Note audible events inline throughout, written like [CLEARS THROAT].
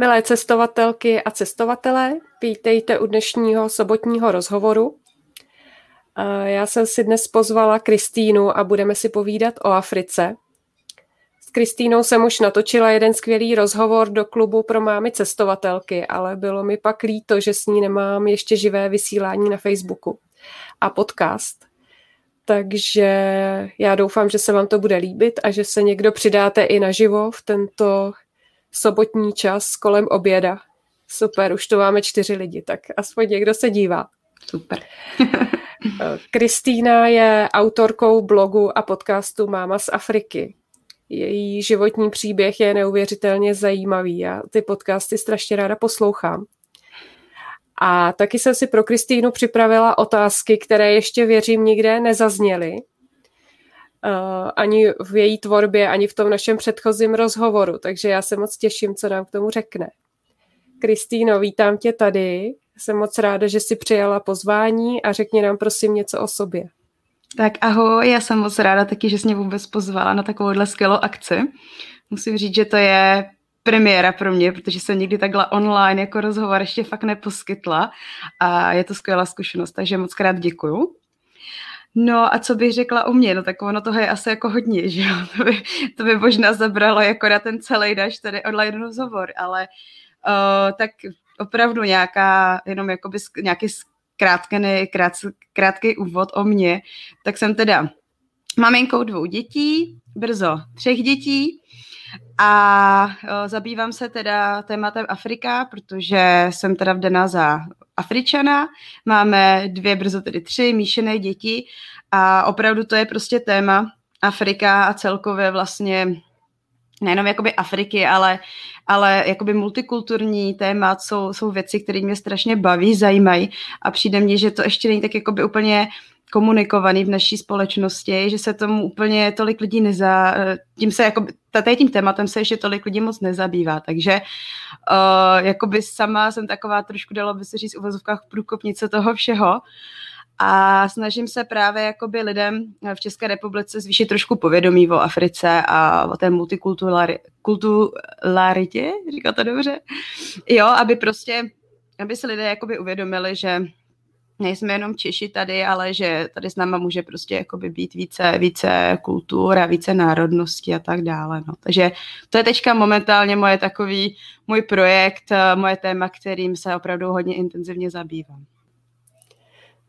Milé cestovatelky a cestovatelé, vítejte u dnešního sobotního rozhovoru. Já jsem si dnes pozvala Kristýnu a budeme si povídat o Africe. S Kristýnou jsem už natočila jeden skvělý rozhovor do klubu pro mámy cestovatelky, ale bylo mi pak líto, že s ní nemám ještě živé vysílání na Facebooku a podcast. Takže já doufám, že se vám to bude líbit a že se někdo přidáte i naživo v tento sobotní čas kolem oběda. Super, už to máme čtyři lidi, tak aspoň někdo se dívá. Super. [LAUGHS] Kristýna je autorkou blogu a podcastu Máma z Afriky. Její životní příběh je neuvěřitelně zajímavý. Já ty podcasty strašně ráda poslouchám. A taky jsem si pro Kristýnu připravila otázky, které ještě věřím nikde nezazněly. Uh, ani v její tvorbě, ani v tom našem předchozím rozhovoru, takže já se moc těším, co nám k tomu řekne. Kristýno, vítám tě tady. Jsem moc ráda, že jsi přijala pozvání a řekni nám prosím něco o sobě. Tak ahoj, já jsem moc ráda taky, že jsi mě vůbec pozvala na takovouhle skvělou akci. Musím říct, že to je premiéra pro mě, protože jsem nikdy takhle online jako rozhovor ještě fakt neposkytla a je to skvělá zkušenost, takže moc krát děkuju. No a co bych řekla o mě? No tak ono toho je asi jako hodně, že jo? To by, to by možná zabralo jako na ten celý dáš tady online rozhovor, ale uh, tak opravdu nějaká, jenom jakoby nějaký krátký, krát, krátký úvod o mě. Tak jsem teda maminkou dvou dětí, brzo třech dětí, a zabývám se teda tématem Afrika, protože jsem teda vdaná za Afričana. Máme dvě, brzo tedy tři míšené děti a opravdu to je prostě téma Afrika a celkově vlastně nejenom jakoby Afriky, ale, ale jakoby multikulturní téma jsou, jsou věci, které mě strašně baví, zajímají a přijde mně, že to ještě není tak jakoby úplně komunikovaný v naší společnosti, že se tomu úplně tolik lidí neza, tím se jako, tady tím tématem se ještě tolik lidí moc nezabývá, takže uh, jakoby sama jsem taková trošku, dalo by se říct, uvozovkách průkopnice toho všeho. A snažím se právě jakoby lidem v České republice zvýšit trošku povědomí o Africe a o té multikulturalitě, říká to dobře, jo, aby prostě, aby se lidé jakoby uvědomili, že nejsme jenom Češi tady, ale že tady s náma může prostě jakoby být více, více kultur a více národností a tak dále. No. Takže to je teďka momentálně moje takový, můj projekt, moje téma, kterým se opravdu hodně intenzivně zabývám.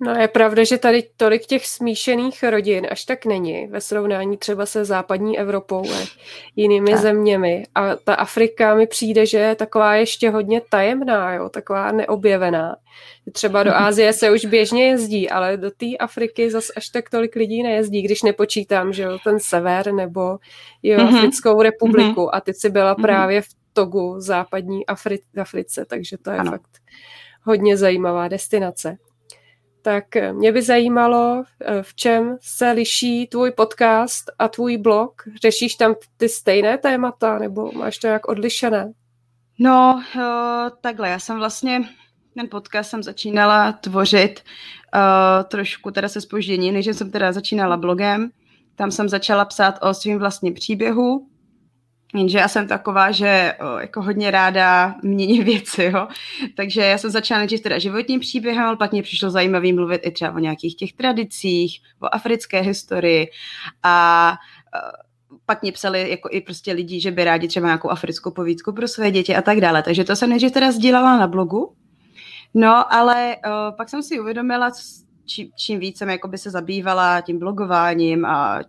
No je pravda, že tady tolik těch smíšených rodin až tak není ve srovnání třeba se západní Evropou a jinými tak. zeměmi. A ta Afrika mi přijde, že je taková ještě hodně tajemná, jo, taková neobjevená. Třeba do [LAUGHS] Ázie se už běžně jezdí, ale do té Afriky zas až tak tolik lidí nejezdí, když nepočítám, že jo, ten sever nebo jo, mm-hmm. Africkou republiku. Mm-hmm. A teď si byla mm-hmm. právě v Togu, západní Afri- Africe, takže to je ano. fakt hodně zajímavá destinace. Tak mě by zajímalo, eh, v čem se liší tvůj podcast a tvůj blog. Řešíš tam ty stejné témata nebo máš to jak odlišené? No, uh, takhle, já jsem vlastně ten podcast jsem začínala tvořit trošku teda se spoždění, než jsem teda začínala blogem. Tam jsem začala psát o svým vlastním příběhu, Jenže já jsem taková, že o, jako hodně ráda mění [LAUGHS] věci, jo. Takže já jsem začala nejdřív teda životním příběhem, ale pak mě přišlo zajímavý mluvit i třeba o nějakých těch tradicích, o africké historii a pak mě psali jako i prostě lidi, že by rádi třeba nějakou africkou povídku pro své děti a tak dále. Takže to jsem nejdřív teda sdílela na blogu. No, ale o, pak jsem si uvědomila, čím, čím víc jsem jakoby se zabývala tím blogováním a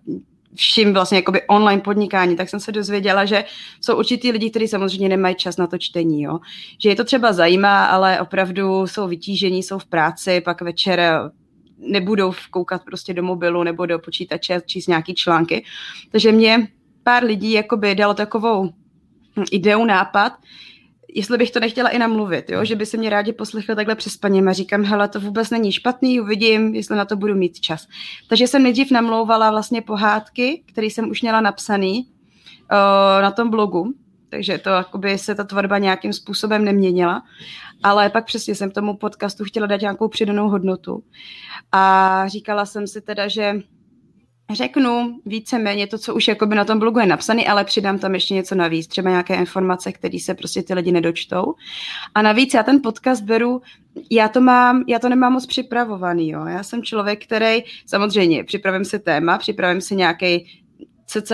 vším vlastně jakoby online podnikání, tak jsem se dozvěděla, že jsou určitý lidi, kteří samozřejmě nemají čas na to čtení, jo. Že je to třeba zajímá, ale opravdu jsou vytížení, jsou v práci, pak večer nebudou koukat prostě do mobilu nebo do počítače, číst nějaký články. Takže mě pár lidí jakoby dalo takovou ideu, nápad, jestli bych to nechtěla i namluvit, jo? že by se mě rádi poslechli takhle přes paním a říkám, hele, to vůbec není špatný, uvidím, jestli na to budu mít čas. Takže jsem nejdřív namlouvala vlastně pohádky, které jsem už měla napsaný uh, na tom blogu, takže to jakoby se ta tvorba nějakým způsobem neměnila, ale pak přesně jsem tomu podcastu chtěla dát nějakou přidanou hodnotu a říkala jsem si teda, že řeknu víceméně to, co už jakoby na tom blogu je napsané, ale přidám tam ještě něco navíc, třeba nějaké informace, které se prostě ty lidi nedočtou. A navíc já ten podcast beru, já to mám, já to nemám moc připravovaný, jo. Já jsem člověk, který, samozřejmě, připravím si téma, připravím si nějaký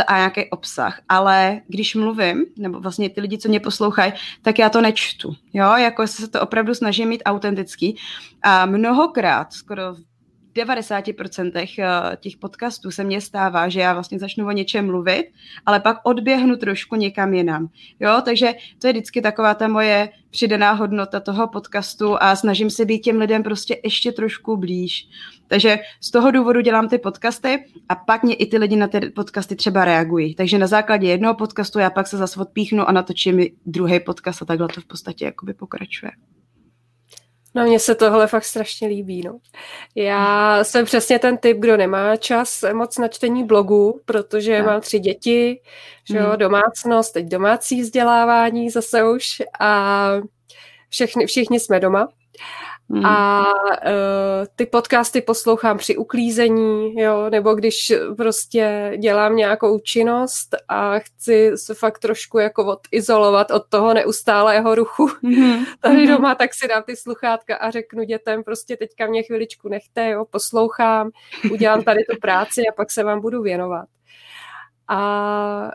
a nějaký obsah, ale když mluvím, nebo vlastně ty lidi, co mě poslouchají, tak já to nečtu, jo, jako se to opravdu snažím mít autentický a mnohokrát, skoro 90% eh, těch podcastů se mně stává, že já vlastně začnu o něčem mluvit, ale pak odběhnu trošku někam jinam. Jo, takže to je vždycky taková ta moje přidaná hodnota toho podcastu a snažím se být těm lidem prostě ještě trošku blíž. Takže z toho důvodu dělám ty podcasty a pak mě i ty lidi na ty podcasty třeba reagují. Takže na základě jednoho podcastu já pak se zase odpíchnu a natočím druhý podcast a takhle to v podstatě jakoby pokračuje. No mně se tohle fakt strašně líbí, no. Já jsem přesně ten typ, kdo nemá čas moc na čtení blogu, protože tak. mám tři děti, že jo, hmm. domácnost, teď domácí vzdělávání zase už a všechny, všichni jsme doma. Mm. A uh, ty podcasty poslouchám při uklízení, jo, nebo když prostě dělám nějakou činnost a chci se fakt trošku jako odizolovat od toho neustálého ruchu mm. [LAUGHS] tady mm. doma, tak si dám ty sluchátka a řeknu dětem, prostě teďka mě chviličku nechte, jo, poslouchám, udělám tady tu práci a pak se vám budu věnovat. A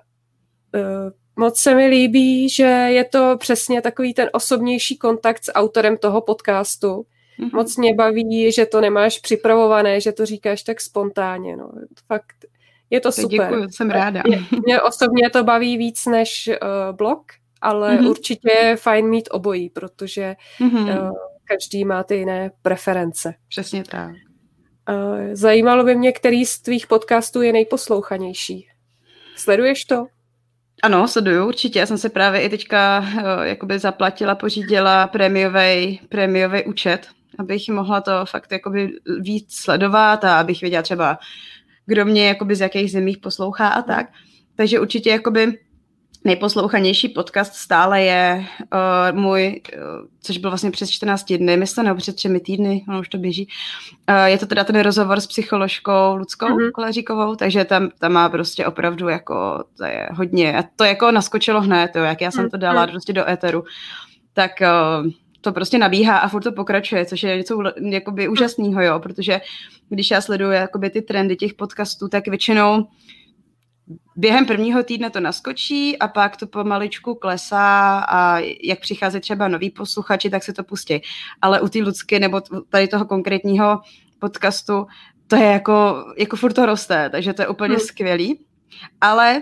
uh, Moc se mi líbí, že je to přesně takový ten osobnější kontakt s autorem toho podcastu. Mm-hmm. Moc mě baví, že to nemáš připravované, že to říkáš tak spontánně. No. Fakt je to, to super. Děkuji, jsem ráda. Mě, mě osobně to baví víc než uh, blog, ale mm-hmm. určitě je fajn mít obojí, protože mm-hmm. uh, každý má ty jiné preference. Přesně tak. Uh, zajímalo by mě, který z tvých podcastů je nejposlouchanější. Sleduješ to? Ano, sleduju určitě. Já jsem se právě i teďka uh, jakoby zaplatila, pořídila prémiový účet, abych mohla to fakt jakoby víc sledovat a abych věděla třeba, kdo mě jakoby z jakých zemích poslouchá a tak. Takže určitě jakoby nejposlouchanější podcast stále je uh, můj, uh, což byl vlastně přes 14 dny, myslím, nebo před třemi týdny, ono už to běží. Uh, je to teda ten rozhovor s psycholožkou Ludskou mm-hmm. Koleříkovou, takže tam, tam má prostě opravdu jako, to je hodně, a to jako naskočilo hned, jo, jak já jsem to dala mm-hmm. prostě do éteru, tak uh, to prostě nabíhá a furt to pokračuje, což je něco jakoby úžasného, jo, protože když já sleduju jakoby ty trendy těch podcastů, tak většinou během prvního týdne to naskočí a pak to pomaličku klesá a jak přichází třeba noví posluchači, tak se to pustí. Ale u té Lucky nebo tady toho konkrétního podcastu to je jako, jako furt to roste, takže to je úplně hmm. skvělý. Ale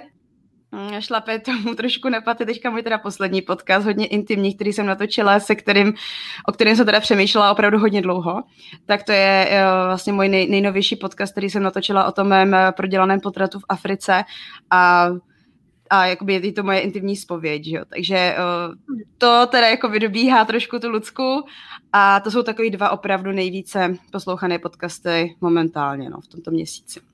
šlape tomu trošku nepaty. Teďka můj teda poslední podcast, hodně intimní, který jsem natočila, se kterým, o kterém jsem teda přemýšlela opravdu hodně dlouho. Tak to je uh, vlastně můj nej, nejnovější podcast, který jsem natočila o tom mém eh, prodělaném potratu v Africe a a jakoby je to moje intimní spověď, jo. Takže uh, to teda jako vydobíhá trošku tu Lucku a to jsou takový dva opravdu nejvíce poslouchané podcasty momentálně, no, v tomto měsíci.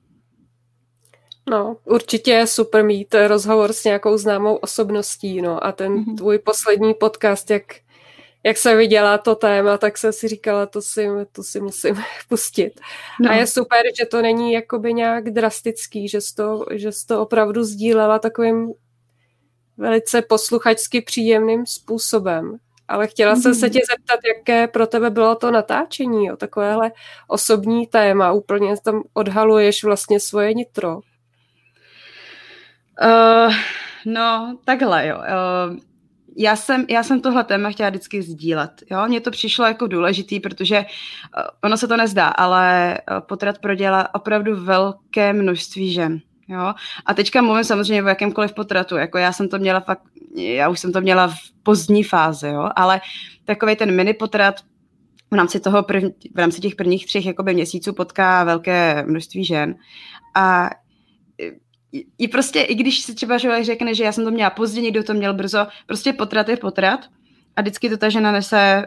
No, určitě je super mít rozhovor s nějakou známou osobností, no a ten mm-hmm. tvůj poslední podcast, jak, jak se viděla to téma, tak jsem si říkala, to si, to si musím [LAUGHS] pustit. No. A je super, že to není jakoby nějak drastický, že jsi to, že jsi to opravdu sdílela takovým velice posluchačsky příjemným způsobem. Ale chtěla mm-hmm. jsem se mhm. tě zeptat, jaké pro tebe bylo to natáčení, jo, takovéhle osobní téma, úplně tam odhaluješ vlastně svoje nitro. Uh, no, takhle, jo. Uh, já jsem, já jsem tohle téma chtěla vždycky sdílet. Jo? Mně to přišlo jako důležitý, protože uh, ono se to nezdá, ale uh, potrat prodělá opravdu velké množství žen. Jo? A teďka mluvím samozřejmě o jakémkoliv potratu. Jako já jsem to měla fakt, já už jsem to měla v pozdní fázi, jo? ale takový ten mini potrat v rámci toho prv, v rámci těch prvních třech jakoby, měsíců potká velké množství žen. A i prostě, i když si třeba člověk řekne, že já jsem to měla pozdě, někdo to měl brzo, prostě potrat je potrat a vždycky to ta žena nese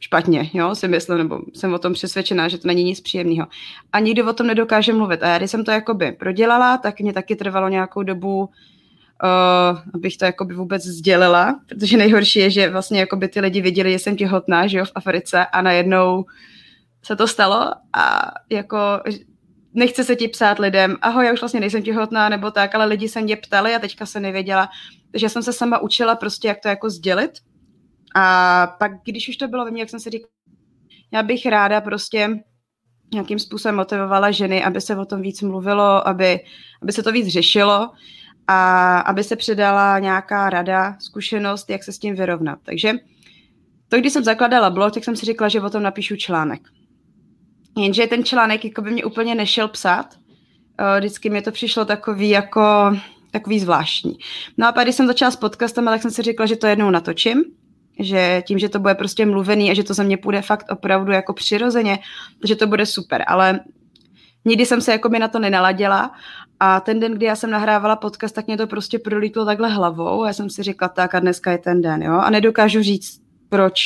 špatně, jo, si myslím, nebo jsem o tom přesvědčená, že to není nic příjemného. A nikdo o tom nedokáže mluvit. A já, když jsem to jakoby prodělala, tak mě taky trvalo nějakou dobu, uh, abych to jakoby vůbec sdělila, protože nejhorší je, že vlastně jakoby ty lidi viděli, že jsem těhotná, že jo, v Africe a najednou se to stalo a jako nechce se ti psát lidem, ahoj, já už vlastně nejsem těhotná, nebo tak, ale lidi se mě ptali a teďka se nevěděla. Takže jsem se sama učila prostě, jak to jako sdělit. A pak, když už to bylo ve mně, jak jsem si říkala, já bych ráda prostě nějakým způsobem motivovala ženy, aby se o tom víc mluvilo, aby, aby se to víc řešilo a aby se předala nějaká rada, zkušenost, jak se s tím vyrovnat. Takže to, když jsem zakladala blog, tak jsem si říkala, že o tom napíšu článek. Jenže ten článek jako by mě úplně nešel psát. Eh, vždycky mi to přišlo takový jako takový zvláštní. No a pak, když jsem začala s podcastem, tak jsem si říkala, že to jednou natočím, že tím, že to bude prostě mluvený a že to za mě půjde fakt opravdu jako přirozeně, že to bude super, ale nikdy jsem se jako by na to nenaladila a ten den, kdy já jsem nahrávala podcast, tak mě to prostě prolítlo takhle hlavou a já jsem si říkala, tak a dneska je ten den, jo, a nedokážu říct, proč.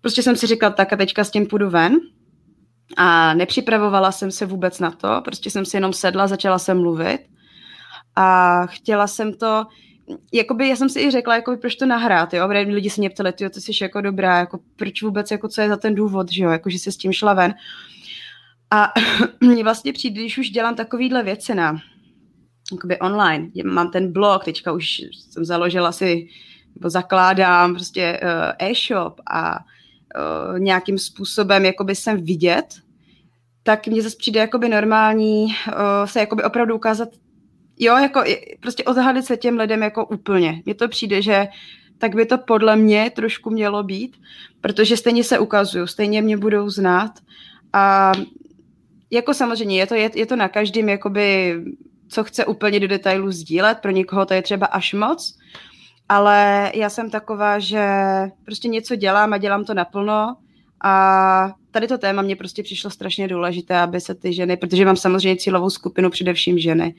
Prostě jsem si říkala, tak a teďka s tím půjdu ven a nepřipravovala jsem se vůbec na to, prostě jsem si jenom sedla, začala jsem mluvit. A chtěla jsem to, jakoby, já jsem si i řekla, jakoby, proč to nahrát, jo, protože lidi se mě ptali, ty, jsi jako dobrá, jako proč vůbec, jako co je za ten důvod, že jo, jako, že se s tím šla ven. A [CLEARS THROAT] mně vlastně přijde, když už dělám takovýhle věci na, jakoby online, mám ten blog, teďka už jsem založila si, nebo zakládám prostě uh, e-shop a uh, nějakým způsobem jakoby jsem vidět, tak mně zase přijde jakoby normální uh, se jakoby opravdu ukázat jo, jako prostě odhalit se těm lidem jako úplně. Mně to přijde, že tak by to podle mě trošku mělo být, protože stejně se ukazují, stejně mě budou znát a jako samozřejmě je to, je, je to na každém, jakoby, co chce úplně do detailu sdílet, pro někoho to je třeba až moc, ale já jsem taková, že prostě něco dělám a dělám to naplno a tady to téma mě prostě přišlo strašně důležité, aby se ty ženy, protože mám samozřejmě cílovou skupinu, především ženy,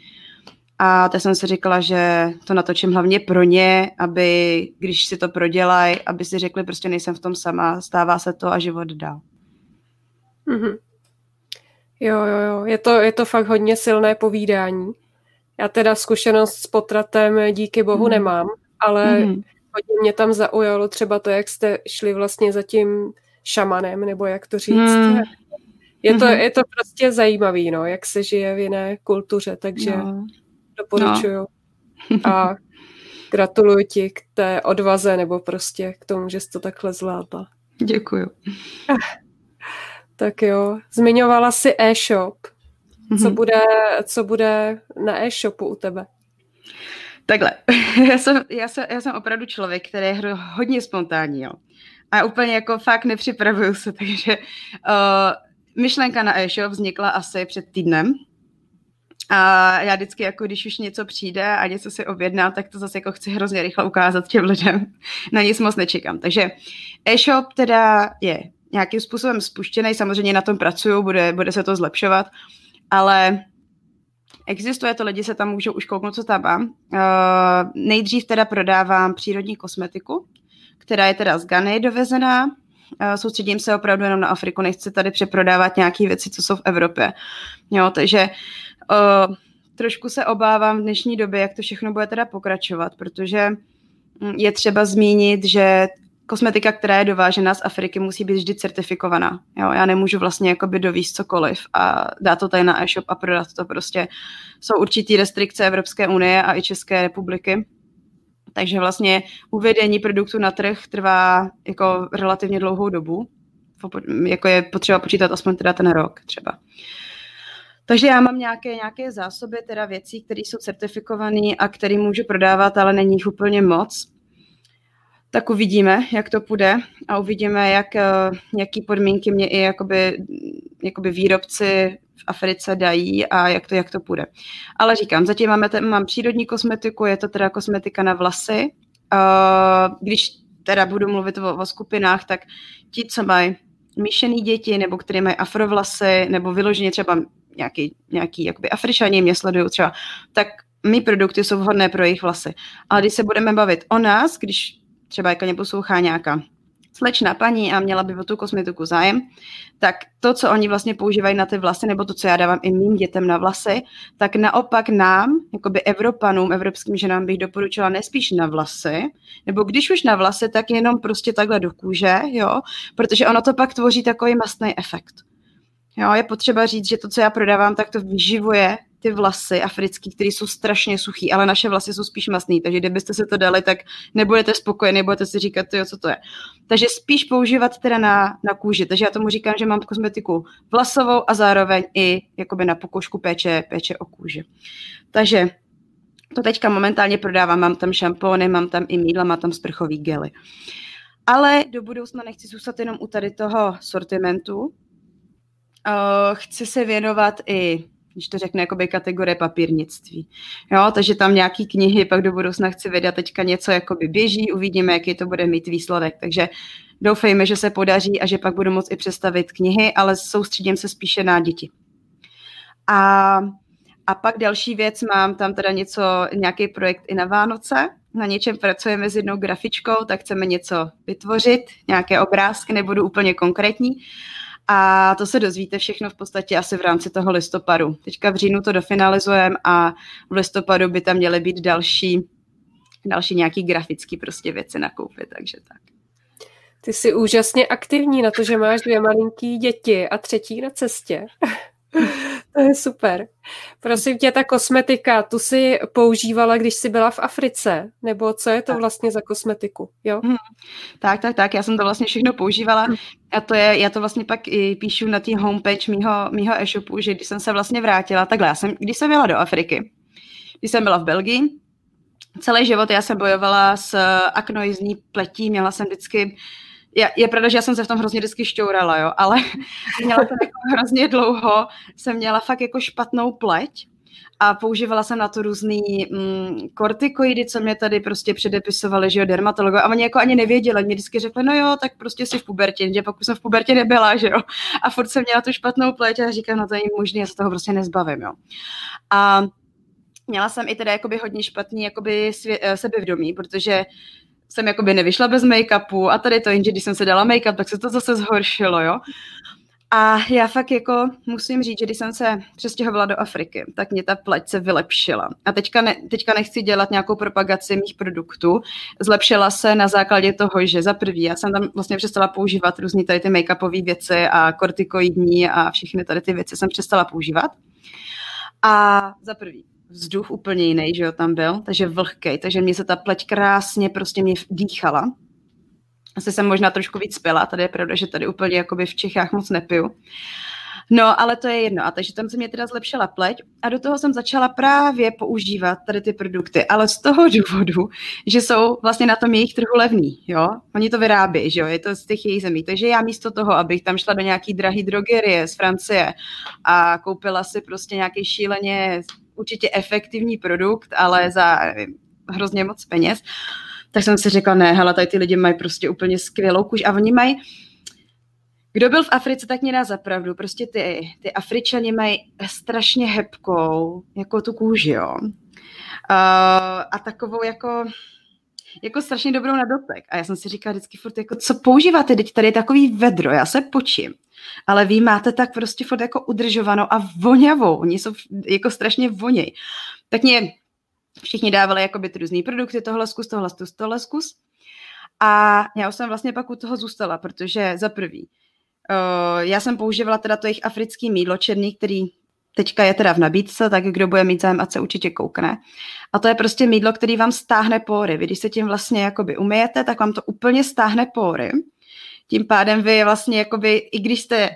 a tak jsem si říkala, že to natočím hlavně pro ně, aby, když si to prodělají, aby si řekli, prostě nejsem v tom sama, stává se to a život dál. Mm-hmm. Jo, jo, jo. Je to, je to fakt hodně silné povídání. Já teda zkušenost s potratem díky bohu mm. nemám, ale mm. hodně mě tam zaujalo třeba to, jak jste šli vlastně za tím šamanem, nebo jak to říct. Mm. Je to, mm-hmm. je to prostě zajímavý, no, jak se žije v jiné kultuře, takže... No Doporučuju. No. A [LAUGHS] gratuluju ti k té odvaze nebo prostě k tomu, že jsi to takhle zvládla. Děkuju. [LAUGHS] Tak jo, zmiňovala si e-shop. Co, mm-hmm. bude, co bude na e-shopu u tebe? Takhle, [LAUGHS] já jsem, já, jsem, já jsem opravdu člověk, který je hodně spontánní, jo. A úplně jako fakt nepřipravuju se, [LAUGHS] takže uh, myšlenka na e-shop vznikla asi před týdnem, a já vždycky, jako když už něco přijde a něco si objedná, tak to zase jako chci hrozně rychle ukázat těm lidem. [LAUGHS] Na nic moc nečekám. Takže e-shop teda je nějakým způsobem spuštěný, samozřejmě na tom pracuju, bude, bude se to zlepšovat, ale existuje to, lidi se tam můžou už kouknout, co tam mám. Uh, nejdřív teda prodávám přírodní kosmetiku, která je teda z Gany dovezená, uh, soustředím se opravdu jenom na Afriku, nechci tady přeprodávat nějaké věci, co jsou v Evropě. Jo, takže Uh, trošku se obávám v dnešní době, jak to všechno bude teda pokračovat, protože mm, je třeba zmínit, že kosmetika, která je dovážená z Afriky, musí být vždy certifikovaná. Jo, já nemůžu vlastně jakoby dovíst cokoliv a dát to tady na e-shop a prodat to prostě. Jsou určitý restrikce Evropské unie a i České republiky. Takže vlastně uvedení produktu na trh trvá jako relativně dlouhou dobu. Jako je potřeba počítat aspoň teda ten rok třeba. Takže já mám nějaké, nějaké zásoby teda věcí, které jsou certifikované a které můžu prodávat, ale není jich úplně moc. Tak uvidíme, jak to půjde a uvidíme, jak, eh, jaký podmínky mě i jakoby, jakoby výrobci v Africe dají a jak to, jak to půjde. Ale říkám, zatím máme, mám přírodní kosmetiku, je to teda kosmetika na vlasy. Když teda budu mluvit o, o skupinách, tak ti, co mají míšený děti, nebo které mají afrovlasy, nebo vyloženě třeba nějaký, nějaký jakoby Afričani mě sledují třeba, tak mý produkty jsou vhodné pro jejich vlasy. Ale když se budeme bavit o nás, když třeba jako mě poslouchá nějaká slečna paní a měla by o tu kosmetiku zájem, tak to, co oni vlastně používají na ty vlasy, nebo to, co já dávám i mým dětem na vlasy, tak naopak nám, jakoby Evropanům, evropským ženám bych doporučila nespíš na vlasy, nebo když už na vlasy, tak jenom prostě takhle do kůže, jo, protože ono to pak tvoří takový mastný efekt. Jo, je potřeba říct, že to, co já prodávám, tak to vyživuje ty vlasy africký, které jsou strašně suchý, ale naše vlasy jsou spíš masný, takže kdybyste se to dali, tak nebudete spokojeni, budete si říkat, jo, co to je. Takže spíš používat teda na, na kůži, takže já tomu říkám, že mám kosmetiku vlasovou a zároveň i jakoby na pokožku péče, péče o kůži. Takže to teďka momentálně prodávám, mám tam šampóny, mám tam i mídla, mám tam sprchový gely. Ale do budoucna nechci zůstat jenom u tady toho sortimentu. Uh, chci se věnovat i když to řekne jakoby kategorie papírnictví. Jo, takže tam nějaký knihy, pak do budoucna chci vydat teďka něco jakoby běží, uvidíme, jaký to bude mít výsledek. Takže doufejme, že se podaří a že pak budu moct i představit knihy, ale soustředím se spíše na děti. A, a pak další věc, mám tam teda něco, nějaký projekt i na Vánoce, na něčem pracujeme s jednou grafičkou, tak chceme něco vytvořit, nějaké obrázky, nebudu úplně konkrétní, a to se dozvíte všechno v podstatě asi v rámci toho listopadu. Teďka v říjnu to dofinalizujeme a v listopadu by tam měly být další, další nějaký grafický prostě věci nakoupit, takže tak. Ty jsi úžasně aktivní na to, že máš dvě malinký děti a třetí na cestě. [LAUGHS] to je super. Prosím tě, ta kosmetika, tu si používala, když jsi byla v Africe? Nebo co je to vlastně za kosmetiku? Jo? Hmm. Tak, tak, tak. Já jsem to vlastně všechno používala. A to je, já to vlastně pak i píšu na té homepage mýho, mýho e-shopu, že když jsem se vlastně vrátila, takhle, já jsem, když jsem jela do Afriky, když jsem byla v Belgii, celý život já jsem bojovala s aknoizní pletí, měla jsem vždycky je, je pravda, že já jsem se v tom hrozně vždycky šťourala, jo, ale [LAUGHS] měla jsem jako hrozně dlouho, jsem měla fakt jako špatnou pleť a používala jsem na to různý mm, kortikoidy, co mě tady prostě předepisovali, že jo, dermatologové, a oni jako ani nevěděli, mě vždycky řekli, no jo, tak prostě si v pubertě, že pak jsem v pubertě nebyla, že jo, a furt jsem měla tu špatnou pleť a říkám, no to není možné, já se toho prostě nezbavím, jo. A měla jsem i teda jakoby hodně špatný jakoby svě- eh, sebevědomí, protože jsem jakoby nevyšla bez make-upu a tady to, jenže když jsem se dala make-up, tak se to zase zhoršilo, jo. A já fakt jako musím říct, že když jsem se přestěhovala do Afriky, tak mě ta pleť se vylepšila. A teďka, ne, teďka nechci dělat nějakou propagaci mých produktů. Zlepšila se na základě toho, že za prvý, já jsem tam vlastně přestala používat různé tady ty make-upové věci a kortikoidní a všechny tady ty věci jsem přestala používat. A za prvý, vzduch úplně jiný, že jo, tam byl, takže vlhkej, takže mě se ta pleť krásně prostě mě dýchala. Asi jsem možná trošku víc pila, tady je pravda, že tady úplně jakoby v Čechách moc nepiju. No, ale to je jedno. A takže tam se mě teda zlepšila pleť a do toho jsem začala právě používat tady ty produkty, ale z toho důvodu, že jsou vlastně na tom jejich trhu levný, jo. Oni to vyrábí, že jo, je to z těch jejich zemí. Takže já místo toho, abych tam šla do nějaký drahý drogerie z Francie a koupila si prostě nějaký šíleně určitě efektivní produkt, ale za hrozně moc peněz, tak jsem si řekla, ne, hele, tady ty lidi mají prostě úplně skvělou kůži a oni mají, kdo byl v Africe, tak mě dá zapravdu. Prostě ty, ty Afričani mají strašně hebkou, jako tu kůži, jo. Uh, a takovou jako, jako strašně dobrou na dotek. A já jsem si říkala vždycky furt, jako, co používáte, teď tady je takový vedro, já se počím ale vy máte tak prostě furt jako udržovanou a voňavou. Oni jsou jako strašně voněj. Tak mě všichni dávali jakoby ty různý produkty, tohle zkus, tohle zkus, tohle zkus. A já už jsem vlastně pak u toho zůstala, protože za prvý, uh, já jsem používala teda to jejich africký mídlo černý, který teďka je teda v nabídce, tak kdo bude mít zájem, ať se určitě koukne. A to je prostě mídlo, který vám stáhne pory. Vy když se tím vlastně jakoby umyjete, tak vám to úplně stáhne pory tím pádem vy vlastně, jakoby, i když jste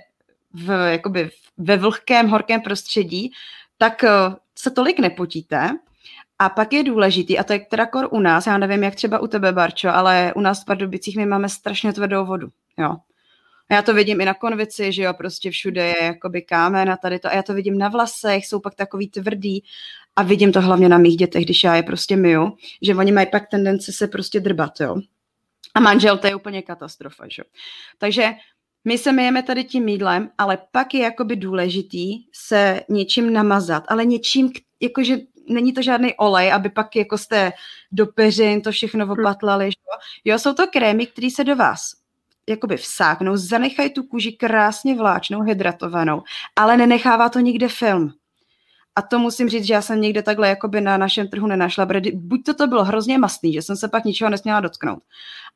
v, jakoby, ve vlhkém, horkém prostředí, tak eh, se tolik nepotíte. A pak je důležitý, a to je teda kor u nás, já nevím, jak třeba u tebe, Barčo, ale u nás v Pardubicích my máme strašně tvrdou vodu, jo. A já to vidím i na konvici, že jo, prostě všude je jakoby kámen a tady to. A já to vidím na vlasech, jsou pak takový tvrdý. A vidím to hlavně na mých dětech, když já je prostě myju, že oni mají pak tendenci se prostě drbat, jo. A manžel, to je úplně katastrofa, že? Takže my se myjeme tady tím mídlem, ale pak je jakoby důležitý se něčím namazat, ale něčím, jakože není to žádný olej, aby pak jako jste do peřin to všechno hm. opatlali, že? Jo, jsou to krémy, které se do vás jakoby vsáknou, zanechají tu kůži krásně vláčnou, hydratovanou, ale nenechává to nikde film. A to musím říct, že já jsem někde takhle jakoby na našem trhu nenašla, protože buď to, to bylo hrozně mastný, že jsem se pak ničeho nesměla dotknout.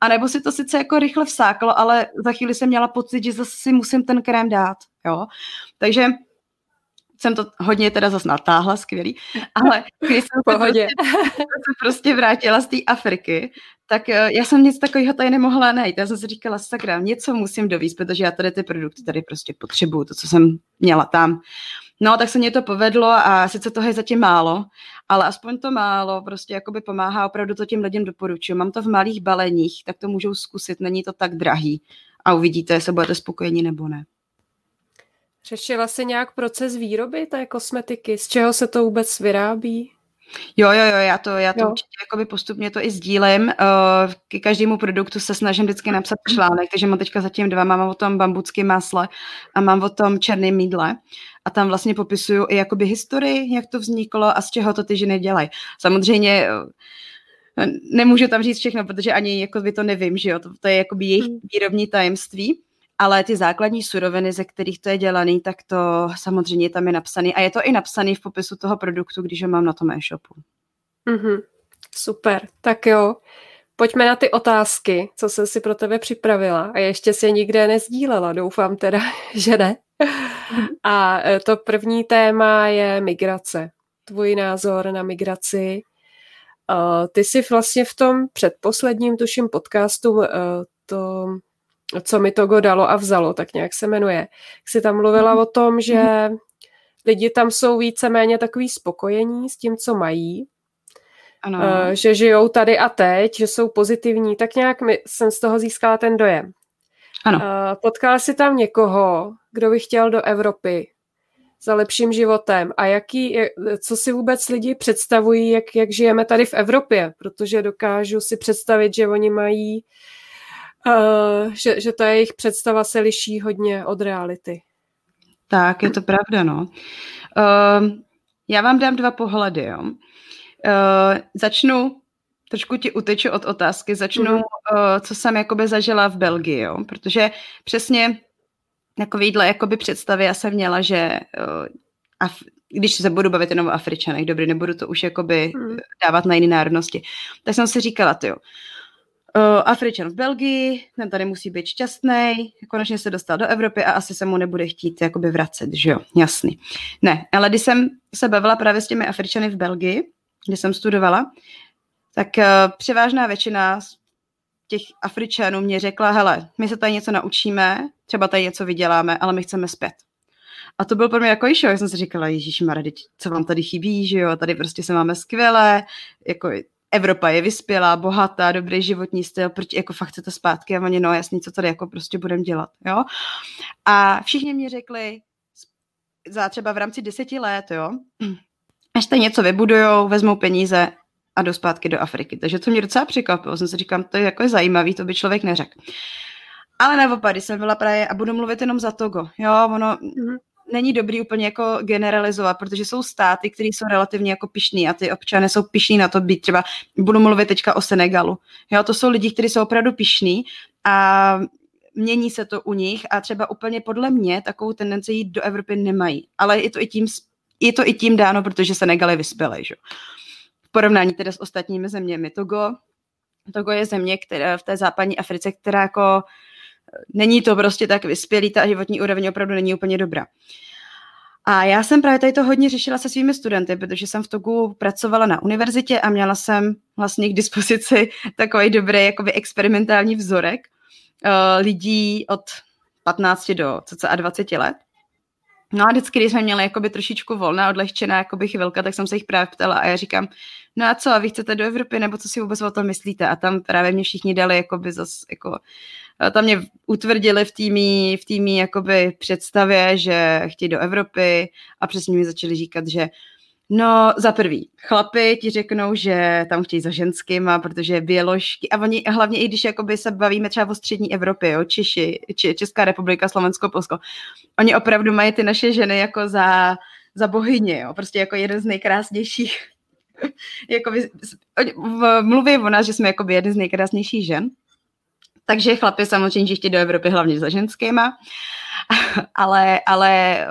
A nebo si to sice jako rychle vsáklo, ale za chvíli jsem měla pocit, že zase si musím ten krém dát. Jo? Takže jsem to hodně teda zase natáhla, skvělý, ale když jsem se prostě, se prostě vrátila z té Afriky, tak eh, já jsem nic takového tady nemohla najít. Já jsem si říkala, sakra, něco musím dovíst, protože já tady ty produkty tady prostě potřebuju, to, co jsem měla tam. No, tak se mě to povedlo a sice toho je zatím málo, ale aspoň to málo prostě jakoby pomáhá, opravdu to těm lidem doporučuji. Mám to v malých baleních, tak to můžou zkusit, není to tak drahý a uvidíte, jestli budete spokojení nebo ne. Řešila se nějak proces výroby té kosmetiky? Z čeho se to vůbec vyrábí? Jo, jo, jo, já to, já to jo. určitě jakoby postupně to i sdílím. Uh, k každému produktu se snažím vždycky napsat článek, takže mám teďka zatím dva, mám o tom bambuckém másle a mám o tom černém mídle. A tam vlastně popisuju i jakoby historii, jak to vzniklo a z čeho to ty ženy dělají. Samozřejmě uh, nemůžu tam říct všechno, protože ani jako by to nevím, že jo, to, to je jakoby jejich hmm. výrobní tajemství, ale ty základní suroviny, ze kterých to je dělaný, tak to samozřejmě tam je napsaný. A je to i napsaný v popisu toho produktu, když ho mám na tom e-shopu. Mm-hmm. Super, tak jo. Pojďme na ty otázky, co jsem si pro tebe připravila. A ještě si je nikde nezdílela, doufám teda, [LAUGHS] že ne. Mhm. A e, to první téma je migrace. Tvůj názor na migraci. Ty jsi vlastně v tom předposledním, tuším, podcastu e, to co mi Togo dalo a vzalo, tak nějak se jmenuje. Jak jsi tam mluvila o tom, že lidi tam jsou víceméně takový spokojení s tím, co mají, ano. Uh, že žijou tady a teď, že jsou pozitivní, tak nějak mi, jsem z toho získala ten dojem. Ano. Uh, potkala si tam někoho, kdo by chtěl do Evropy za lepším životem a jaký, co si vůbec lidi představují, jak, jak žijeme tady v Evropě, protože dokážu si představit, že oni mají Uh, že, že ta jejich představa se liší hodně od reality. Tak, je to pravda, no. Uh, já vám dám dva pohledy, jo. Uh, začnu, trošku ti uteču od otázky, začnu, mm-hmm. uh, co jsem jakoby zažila v Belgii, jo, protože přesně takovýhle jakoby představy já jsem měla, že uh, Af- když se budu bavit jenom o Afričanech, dobrý, nebudu to už jakoby mm. dávat na jiné národnosti, tak jsem si říkala, ty jo, Afričan v Belgii, ten tady musí být šťastný, konečně se dostal do Evropy a asi se mu nebude chtít jakoby vracet, že jo, jasný. Ne, ale když jsem se bavila právě s těmi Afričany v Belgii, kde jsem studovala, tak uh, převážná většina těch Afričanů mě řekla, hele, my se tady něco naučíme, třeba tady něco vyděláme, ale my chceme zpět. A to byl pro mě jako show, já jsem si říkala, Ježíš Marady, co vám tady chybí, že jo, tady prostě se máme skvěle, jako Evropa je vyspělá, bohatá, dobrý životní styl, proč jako fakt chcete zpátky a oni, no jasný, co tady jako prostě budeme dělat, jo. A všichni mi řekli, za třeba v rámci deseti let, jo, až tady něco vybudujou, vezmou peníze a jdou zpátky do Afriky. Takže to mě docela překvapilo. Jsem si říkám, to je jako zajímavý, to by člověk neřekl. Ale naopak, když jsem byla právě, a budu mluvit jenom za Togo, jo, ono, mm-hmm není dobrý úplně jako generalizovat, protože jsou státy, které jsou relativně jako pišný a ty občané jsou pišní na to být třeba, budu mluvit teďka o Senegalu. Jo, to jsou lidi, kteří jsou opravdu pišní a mění se to u nich a třeba úplně podle mě takovou tendenci jít do Evropy nemají. Ale je to i tím, je to i tím dáno, protože Senegal je vyspělý, že? V porovnání teda s ostatními zeměmi. Togo, Togo je země, která v té západní Africe, která jako není to prostě tak vyspělý, ta životní úroveň opravdu není úplně dobrá. A já jsem právě tady to hodně řešila se svými studenty, protože jsem v Togu pracovala na univerzitě a měla jsem vlastně k dispozici takový dobrý jakoby experimentální vzorek uh, lidí od 15 do cca 20 let. No a vždycky, když jsme měli jakoby trošičku volná, odlehčená jakoby chvilka, tak jsem se jich právě ptala a já říkám, no a co, a vy chcete do Evropy, nebo co si vůbec o tom myslíte? A tam právě mě všichni dali jakoby zas, jako tam mě utvrdili v týmí, v týmí jakoby představě, že chtějí do Evropy a přesně mi začali říkat, že No, za prvý, chlapi ti řeknou, že tam chtějí za ženskýma, protože bioložky, a oni hlavně i když jakoby se bavíme třeba o střední Evropě, jo, Češi, Či, Česká republika, Slovensko, Polsko, oni opravdu mají ty naše ženy jako za, za bohyně, jo, prostě jako jeden z nejkrásnějších, [LAUGHS] jako mluví o nás, že jsme jako jeden z nejkrásnějších žen, takže chlapi samozřejmě chtějí do Evropy hlavně za ženskýma, [LAUGHS] ale, ale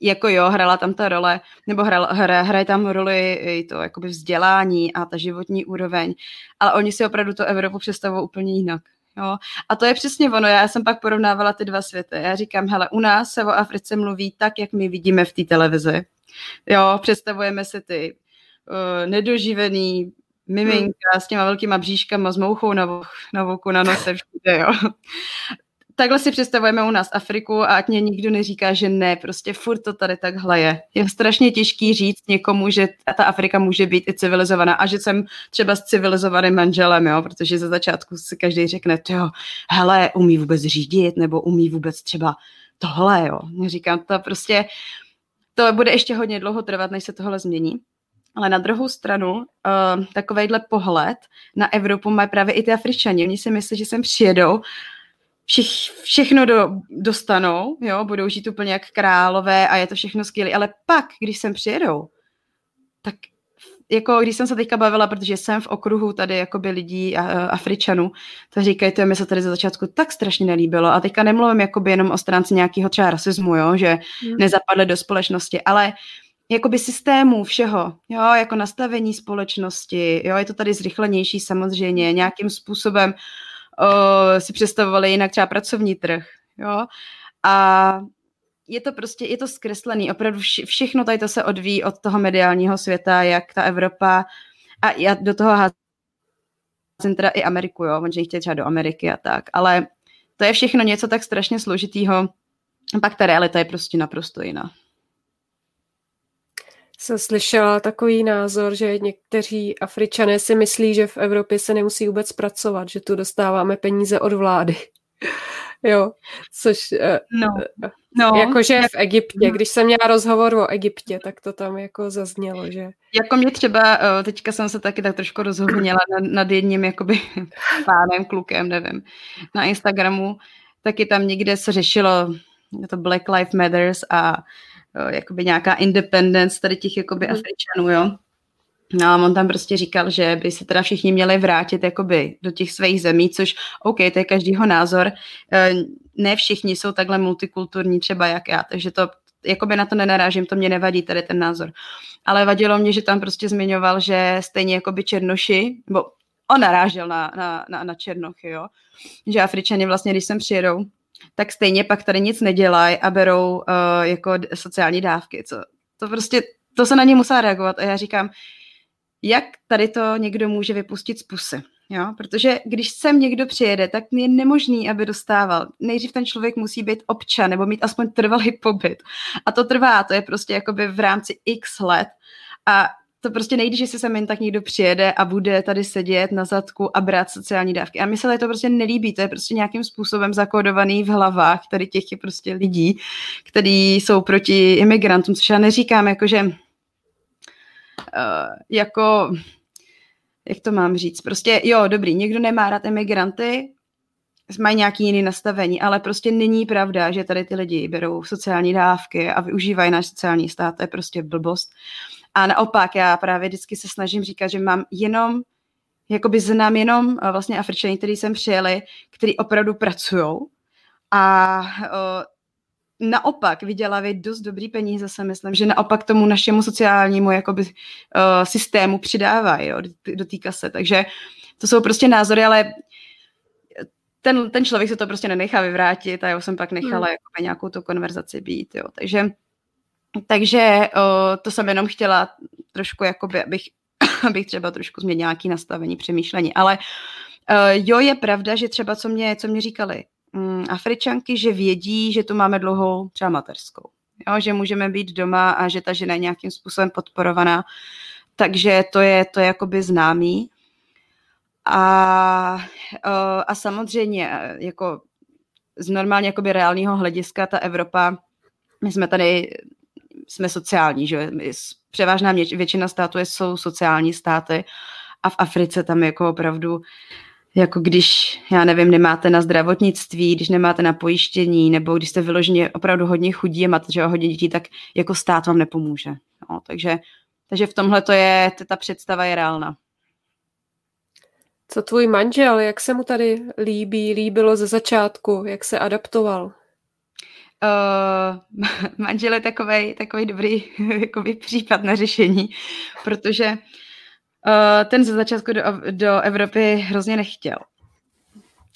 jako jo, hrala tam ta role, nebo hra, hra, hraje tam roli i to jakoby vzdělání a ta životní úroveň, ale oni si opravdu to Evropu představují úplně jinak. Jo? A to je přesně ono. Já jsem pak porovnávala ty dva světy. Já říkám, hele, u nás se o Africe mluví tak, jak my vidíme v té televizi. Jo, představujeme si ty uh, nedoživený miminka s těma velkýma bříškama, s mouchou na, na voku, na nose, všude, jo takhle si představujeme u nás Afriku a ať mě nikdo neříká, že ne, prostě furt to tady takhle je. Je strašně těžký říct někomu, že ta Afrika může být i civilizovaná a že jsem třeba s civilizovaným manželem, jo, protože ze začátku si každý řekne, jo, hele, umí vůbec řídit, nebo umí vůbec třeba tohle, jo. Říkám, to prostě, to bude ještě hodně dlouho trvat, než se tohle změní. Ale na druhou stranu, uh, takovejhle pohled na Evropu mají právě i ty Afričani. Oni si myslí, že sem přijedou všich, všechno do, dostanou, jo, budou žít úplně jak králové a je to všechno skvělé, ale pak, když sem přijedou, tak jako když jsem se teďka bavila, protože jsem v okruhu tady jakoby lidí a, a Afričanů, to říkají, to mi se tady za začátku tak strašně nelíbilo a teďka nemluvím jakoby jenom o stránce nějakého třeba rasismu, jo, že hmm. nezapadly do společnosti, ale jakoby systému všeho, jo, jako nastavení společnosti, jo, je to tady zrychlenější samozřejmě, nějakým způsobem uh, si představovali jinak třeba pracovní trh, jo. A je to prostě, je to zkreslený, opravdu vše, všechno tady to se odvíjí od toho mediálního světa, jak ta Evropa a já do toho házím teda i Ameriku, jo, oni chtějí třeba do Ameriky a tak, ale to je všechno něco tak strašně složitýho, pak ta realita je prostě naprosto jiná jsem slyšela takový názor, že někteří Afričané si myslí, že v Evropě se nemusí vůbec pracovat, že tu dostáváme peníze od vlády. [LAUGHS] jo, což... Eh, no. Eh, no, jakože v Egyptě, když jsem měla rozhovor o Egyptě, tak to tam jako zaznělo, že... Jako mě třeba, eh, teďka jsem se taky tak trošku rozhodněla nad, nad jedním jakoby [LAUGHS] pánem, klukem, nevím, na Instagramu, taky tam někde se řešilo to Black Lives Matters a jakoby nějaká independence tady těch jakoby mm. Afričanů, jo. No a on tam prostě říkal, že by se teda všichni měli vrátit jakoby do těch svých zemí, což OK, to je každýho názor. Eh, ne všichni jsou takhle multikulturní třeba jak já, takže to jakoby na to nenarážím, to mě nevadí tady ten názor. Ale vadilo mě, že tam prostě zmiňoval, že stejně jakoby černoši, nebo on narážel na, na, na, na černochy, jo, že Afričani vlastně, když sem přijedou, tak stejně pak tady nic nedělají a berou uh, jako sociální dávky. Co, to prostě, to se na ně musela reagovat a já říkám, jak tady to někdo může vypustit z pusy. Jo? Protože když sem někdo přijede, tak je nemožný, aby dostával. Nejdřív ten člověk musí být občan nebo mít aspoň trvalý pobyt. A to trvá, to je prostě jakoby v rámci x let. A to prostě nejde, že si sem jen tak někdo přijede a bude tady sedět na zadku a brát sociální dávky. A mi se to prostě nelíbí, to je prostě nějakým způsobem zakódovaný v hlavách tady těch prostě lidí, kteří jsou proti imigrantům, což já neříkám, jakože uh, jako jak to mám říct, prostě jo, dobrý, někdo nemá rád imigranty, mají nějaký jiný nastavení, ale prostě není pravda, že tady ty lidi berou sociální dávky a využívají náš sociální stát, to je prostě blbost. A naopak, já právě vždycky se snažím říkat, že mám jenom, jakoby znám jenom eh, vlastně Afričany, který jsem přijeli, který opravdu pracují a uh, naopak vydělávají dost dobrý peníze, se myslím, že naopak tomu našemu sociálnímu jakoby, uh, systému přidávají jo, do, do té kase. Takže to jsou prostě názory, ale ten, ten člověk se to prostě nenechá vyvrátit a já jsem pak nechala hmm. jako nějakou tu konverzaci být. Jo. Takže takže o, to jsem jenom chtěla trošku, jakoby, abych, [COUGHS] abych třeba trošku změnila nějaké nastavení, přemýšlení. Ale o, jo, je pravda, že třeba co mě, co mě říkali um, Afričanky, že vědí, že tu máme dlouhou třeba mateřskou. Jo, že můžeme být doma a že ta žena je nějakým způsobem podporovaná. Takže to je, to je jakoby známý. A, a samozřejmě, jako z normálně jakoby reálního hlediska ta Evropa, my jsme tady jsme sociální, že převážná většina států jsou sociální státy a v Africe tam jako opravdu jako když, já nevím, nemáte na zdravotnictví, když nemáte na pojištění, nebo když jste vyloženě opravdu hodně chudí a máte třeba hodně dětí, tak jako stát vám nepomůže. No, takže, takže v tomhle to je, ta představa je reálná. Co tvůj manžel, jak se mu tady líbí, líbilo ze začátku, jak se adaptoval? Uh, [LAUGHS] manžel je takový takový dobrý [LAUGHS] jakoby, případ na řešení, protože uh, ten ze začátku do, do Evropy hrozně nechtěl.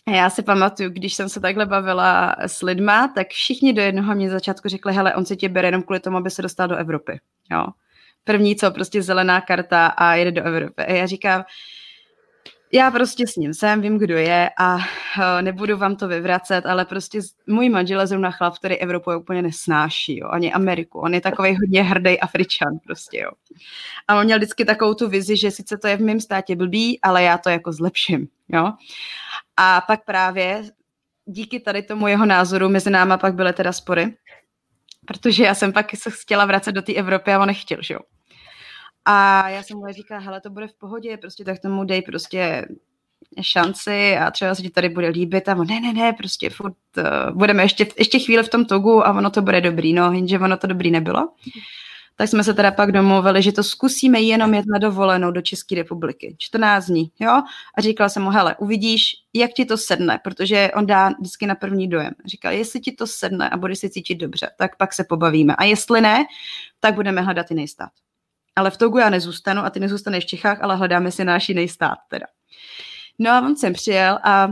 Já si pamatuju, když jsem se takhle bavila s lidma, tak všichni do jednoho mě začátku řekli, hele, on se tě bere jenom kvůli tomu, aby se dostal do Evropy. Jo. První co, prostě zelená karta a jede do Evropy. A já říkám, já prostě s ním jsem, vím, kdo je a uh, nebudu vám to vyvracet, ale prostě můj manžel je zrovna chlap, který Evropu úplně nesnáší, jo, ani Ameriku. On je takový hodně hrdý Afričan prostě, jo. A on měl vždycky takovou tu vizi, že sice to je v mém státě blbý, ale já to jako zlepším, jo. A pak právě díky tady tomu jeho názoru mezi náma pak byly teda spory, protože já jsem pak se chtěla vracet do té Evropy a on nechtěl, že jo. A já jsem mu říkala, hele, to bude v pohodě, prostě tak tomu dej prostě šanci a třeba se ti tady bude líbit a on, ne, ne, ne, prostě furt uh, budeme ještě, ještě chvíli v tom togu a ono to bude dobrý, no, jenže ono to dobrý nebylo. Tak jsme se teda pak domluvili, že to zkusíme jenom jet na dovolenou do České republiky. 14 dní, jo? A říkala jsem mu, hele, uvidíš, jak ti to sedne, protože on dá vždycky na první dojem. Říkal, jestli ti to sedne a budeš si cítit dobře, tak pak se pobavíme. A jestli ne, tak budeme hledat jiný stát ale v Togu já nezůstanu a ty nezůstaneš v Čechách, ale hledáme si náš jiný stát teda. No a on sem přijel a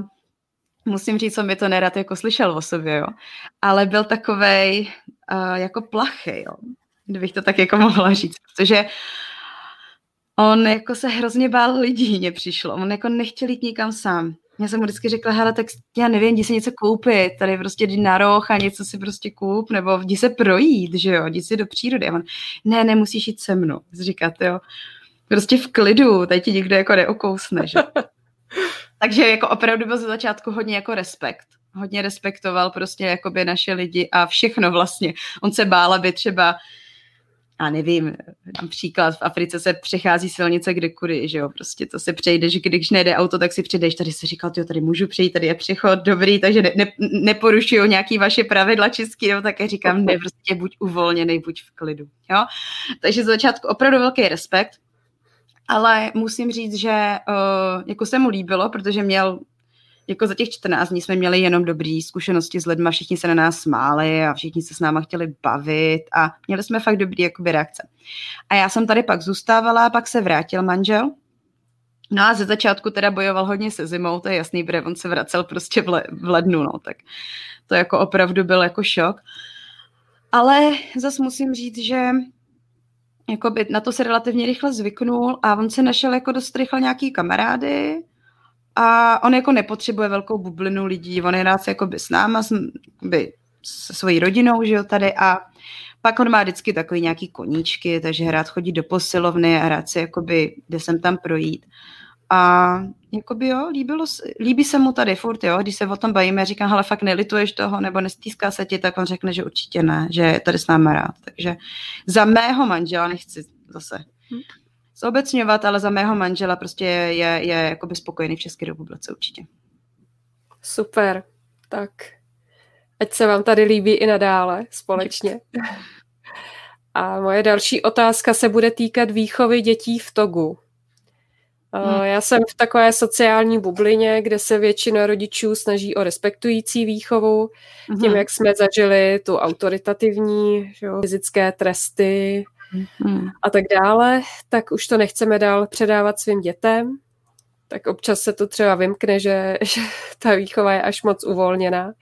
musím říct, on mi to nerad jako slyšel o sobě, jo. Ale byl takovej uh, jako plachy, jo. Kdybych to tak jako mohla říct, protože on jako se hrozně bál lidí, mně přišlo. On jako nechtěl jít nikam sám. Já jsem mu vždycky řekla, hele, tak já nevím, jdi si něco koupit, tady prostě jdi na roh a něco si prostě koup, nebo jdi se projít, že jo, jdi si do přírody. A on, ne, nemusíš jít se mnou. Říkat, jo, prostě v klidu, tady ti nikdo jako neokousne, že [LAUGHS] Takže jako opravdu byl ze začátku hodně jako respekt. Hodně respektoval prostě jakoby naše lidi a všechno vlastně. On se bál, aby třeba a nevím, například v Africe se přechází silnice kde kudy, že jo, prostě to se přejdeš, když nejde auto, tak si přijdeš, tady si říkal, jo, tady můžu přejít, tady je přechod, dobrý, takže ne, ne, neporušuju nějaký vaše pravidla český, nebo také říkám, ne, prostě buď uvolněný, buď v klidu, jo. Takže z začátku opravdu velký respekt, ale musím říct, že uh, jako se mu líbilo, protože měl jako za těch 14 dní jsme měli jenom dobré zkušenosti s lidmi, všichni se na nás smáli a všichni se s náma chtěli bavit a měli jsme fakt dobrý jakoby reakce. A já jsem tady pak zůstávala, pak se vrátil manžel, No a ze začátku teda bojoval hodně se zimou, to je jasný, protože on se vracel prostě v, le, v lednu, no, tak to jako opravdu byl jako šok. Ale zas musím říct, že jakoby na to se relativně rychle zvyknul a on se našel jako dost rychle nějaký kamarády, a on jako nepotřebuje velkou bublinu lidí, on je rád jako by s náma, s, by, se svojí rodinou, že jo, tady a pak on má vždycky takový nějaký koníčky, takže rád chodí do posilovny a rád si jakoby jde sem tam projít. A jakoby jo, líbilo, líbí se mu tady furt, jo, když se o tom bavíme, říkám, hele, fakt nelituješ toho, nebo nestýská se ti, tak on řekne, že určitě ne, že je tady s náma rád. Takže za mého manžela nechci zase hm zobecňovat, ale za mého manžela prostě je, je, je jakoby spokojený v České republice určitě. Super, tak ať se vám tady líbí i nadále společně. A moje další otázka se bude týkat výchovy dětí v Togu. Hmm. Já jsem v takové sociální bublině, kde se většina rodičů snaží o respektující výchovu, hmm. tím, jak jsme zažili tu autoritativní že jo, fyzické tresty, hmm. a tak dále, tak už to nechceme dál předávat svým dětem. Tak občas se to třeba vymkne, že, [LAUGHS] že ta výchova je až moc uvolněná.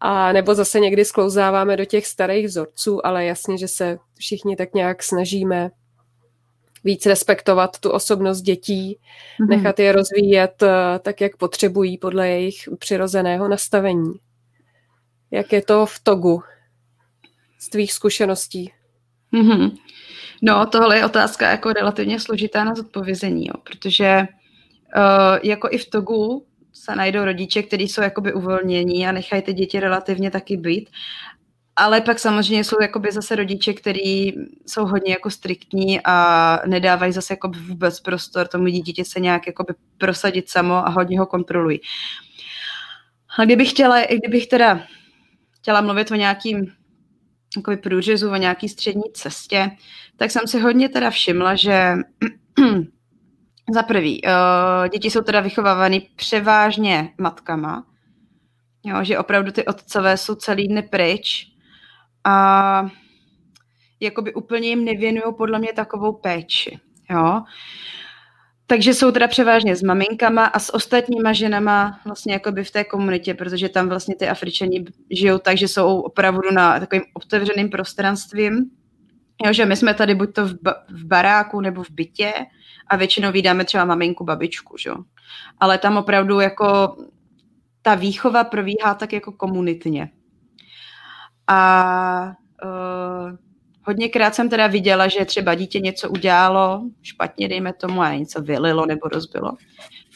A nebo zase někdy sklouzáváme do těch starých vzorců, ale jasně, že se všichni tak nějak snažíme víc respektovat tu osobnost dětí, mm-hmm. nechat je rozvíjet eh, tak, jak potřebují podle jejich přirozeného nastavení. Jak je to v Togu z tvých zkušeností? Mm-hmm. No, tohle je otázka jako relativně složitá na zodpovězení, jo, protože uh, jako i v Togu se najdou rodiče, kteří jsou jakoby uvolnění a nechají ty děti relativně taky být. Ale pak samozřejmě jsou jakoby zase rodiče, kteří jsou hodně jako striktní a nedávají zase jakoby vůbec prostor tomu dítěti se nějak jakoby prosadit samo a hodně ho kontrolují. A kdybych chtěla, i kdybych teda chtěla mluvit o nějakým jakoby průřezu o nějaký střední cestě, tak jsem si hodně teda všimla, že [CLEARS THROAT] za prvý, uh, děti jsou teda vychovávány převážně matkama, Jo, že opravdu ty otcové jsou celý dny pryč a jakoby úplně jim nevěnují podle mě takovou péči. Jo. Takže jsou teda převážně s maminkama a s ostatníma ženama vlastně jakoby v té komunitě, protože tam vlastně ty Afričani žijou tak, že jsou opravdu na takovým otevřeným prostranstvím. Jo, že my jsme tady buď to v, ba- v baráku nebo v bytě a většinou vydáme třeba maminku, babičku, že? Ale tam opravdu jako ta výchova probíhá tak jako komunitně. A uh, hodněkrát jsem teda viděla, že třeba dítě něco udělalo špatně, dejme tomu, a něco vylilo nebo rozbilo.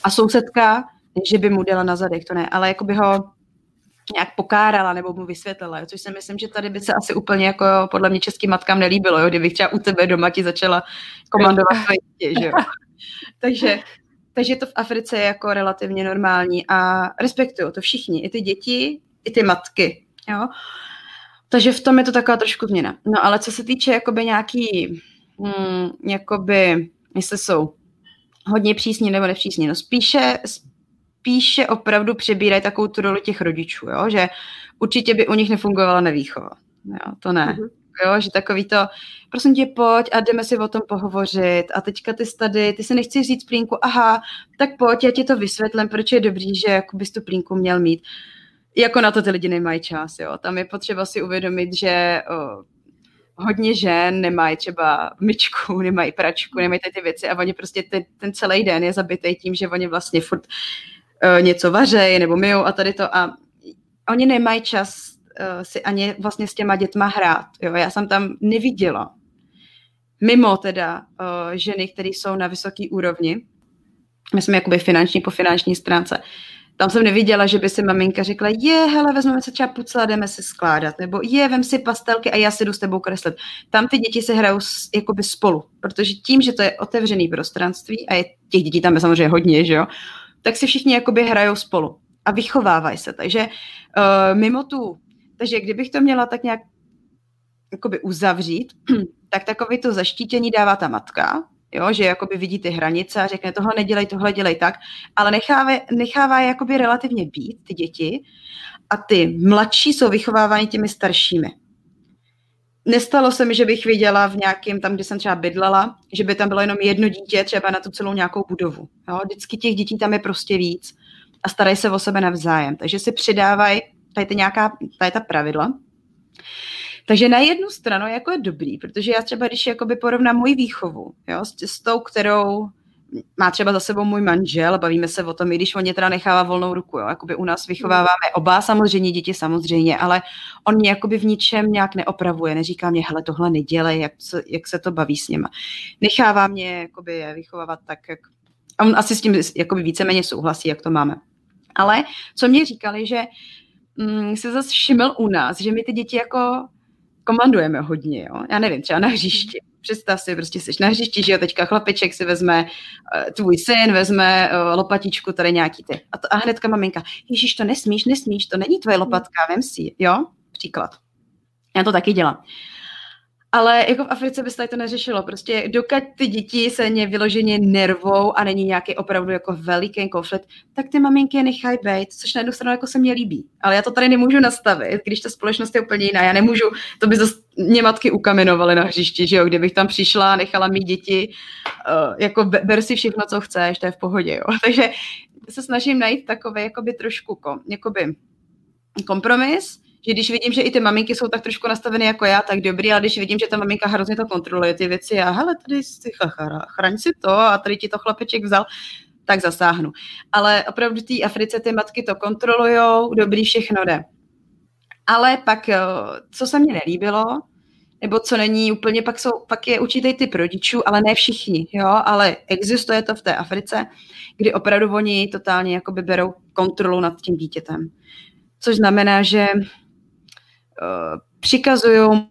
A sousedka, že by mu dala na zadek, to ne, ale jako by ho nějak pokárala nebo mu vysvětlila, což si myslím, že tady by se asi úplně jako podle mě českým matkám nelíbilo, jo, kdybych třeba u tebe doma ti začala komandovat dítě, že jo. [LAUGHS] takže, takže to v Africe je jako relativně normální a respektují to všichni, i ty děti, i ty matky, jo. Takže v tom je to taková trošku změna. No ale co se týče jakoby nějaký, hmm, jakoby, jestli jsou hodně přísní nebo nepřísní, no spíše, spíše opravdu přebírají takovou tu roli těch rodičů, jo? že určitě by u nich nefungovala nevýchova. Jo, to ne. Mm-hmm. Jo, že takový to, prosím tě, pojď a jdeme si o tom pohovořit a teďka ty tady, ty se nechci říct plínku, aha, tak pojď, já ti to vysvětlím, proč je dobrý, že jako bys tu plínku měl mít jako na to ty lidi nemají čas, jo. Tam je potřeba si uvědomit, že o, hodně žen nemají třeba myčku, [LAUGHS] nemají pračku, nemají ty věci a oni prostě ten, ten celý den je zabitý tím, že oni vlastně furt o, něco vařejí nebo myjou a tady to a oni nemají čas si ani vlastně s těma dětma hrát, jo. Já jsem tam neviděla mimo teda o, ženy, které jsou na vysoké úrovni, my jsme jakoby finanční po finanční stránce, tam jsem neviděla, že by si maminka řekla, je, hele, vezmeme se třeba pucla, jdeme se skládat, nebo je, vem si pastelky a já si jdu s tebou kreslit. Tam ty děti se hrajou s, jakoby spolu, protože tím, že to je otevřený prostranství a je, těch dětí tam je samozřejmě hodně, že jo, tak si všichni jakoby hrajou spolu a vychovávají se. Takže uh, mimo tu, takže kdybych to měla tak nějak jakoby uzavřít, [CLEARS THROAT] tak takový to zaštítění dává ta matka, jo, že jakoby vidí ty hranice a řekne tohle nedělej, tohle dělej tak, ale nechává, nechává je jakoby relativně být ty děti a ty mladší jsou vychovávány těmi staršími. Nestalo se mi, že bych viděla v nějakém, tam, kde jsem třeba bydlela, že by tam bylo jenom jedno dítě třeba na tu celou nějakou budovu. Jo? Vždycky těch dětí tam je prostě víc a starají se o sebe navzájem. Takže si přidávají tady, ty nějaká, tady ta pravidla. Takže na jednu stranu jako je dobrý, protože já třeba, když jakoby porovnám moji výchovu jo, s, s tou, kterou má třeba za sebou můj manžel, bavíme se o tom, i když on mě teda nechává volnou ruku, jo, jakoby u nás vychováváme oba samozřejmě děti samozřejmě, ale on mě jakoby v ničem nějak neopravuje, neříká mě, hele, tohle nedělej, jak, jak se to baví s něma. Nechává mě jakoby je vychovávat tak, jak a on asi s tím jakoby víceméně souhlasí, jak to máme. Ale co mě říkali, že mm, se zase všiml u nás, že my ty děti jako komandujeme hodně, jo. Já nevím, třeba na hřišti. Představ si, prostě jsi na hřišti, že jo, teďka chlapeček si vezme, uh, tvůj syn vezme uh, lopatičku, tady nějaký ty. A, to, a hnedka maminka, Ježíš, to nesmíš, nesmíš, to není tvoje lopatka, vem si, jo, příklad. Já to taky dělám. Ale jako v Africe by se tady to neřešilo. Prostě dokud ty děti se ně vyloženě nervou a není nějaký opravdu jako veliký konflikt, tak ty maminky je nechají být, což na jednu stranu jako se mně líbí. Ale já to tady nemůžu nastavit, když ta společnost je úplně jiná. Já nemůžu, to by zase mě matky ukamenovaly na hřišti, že jo, kdybych tam přišla a nechala mít děti, uh, jako ber si všechno, co chceš, to je v pohodě, jo. [LAUGHS] Takže se snažím najít takové jakoby trošku, jakoby kompromis, že když vidím, že i ty maminky jsou tak trošku nastaveny jako já, tak dobrý, ale když vidím, že ta maminka hrozně to kontroluje, ty věci, a hele, tady si chraň si to a tady ti to chlapeček vzal, tak zasáhnu. Ale opravdu té Africe ty matky to kontrolujou, dobrý, všechno jde. Ale pak, eh, co se mně nelíbilo, nebo co není úplně, pak, jsou, pak je určitý typ rodičů, ale ne všichni, jo, ale existuje to v té Africe, kdy opravdu oni totálně jakoby berou kontrolu nad tím dítětem. Což znamená, že přikazují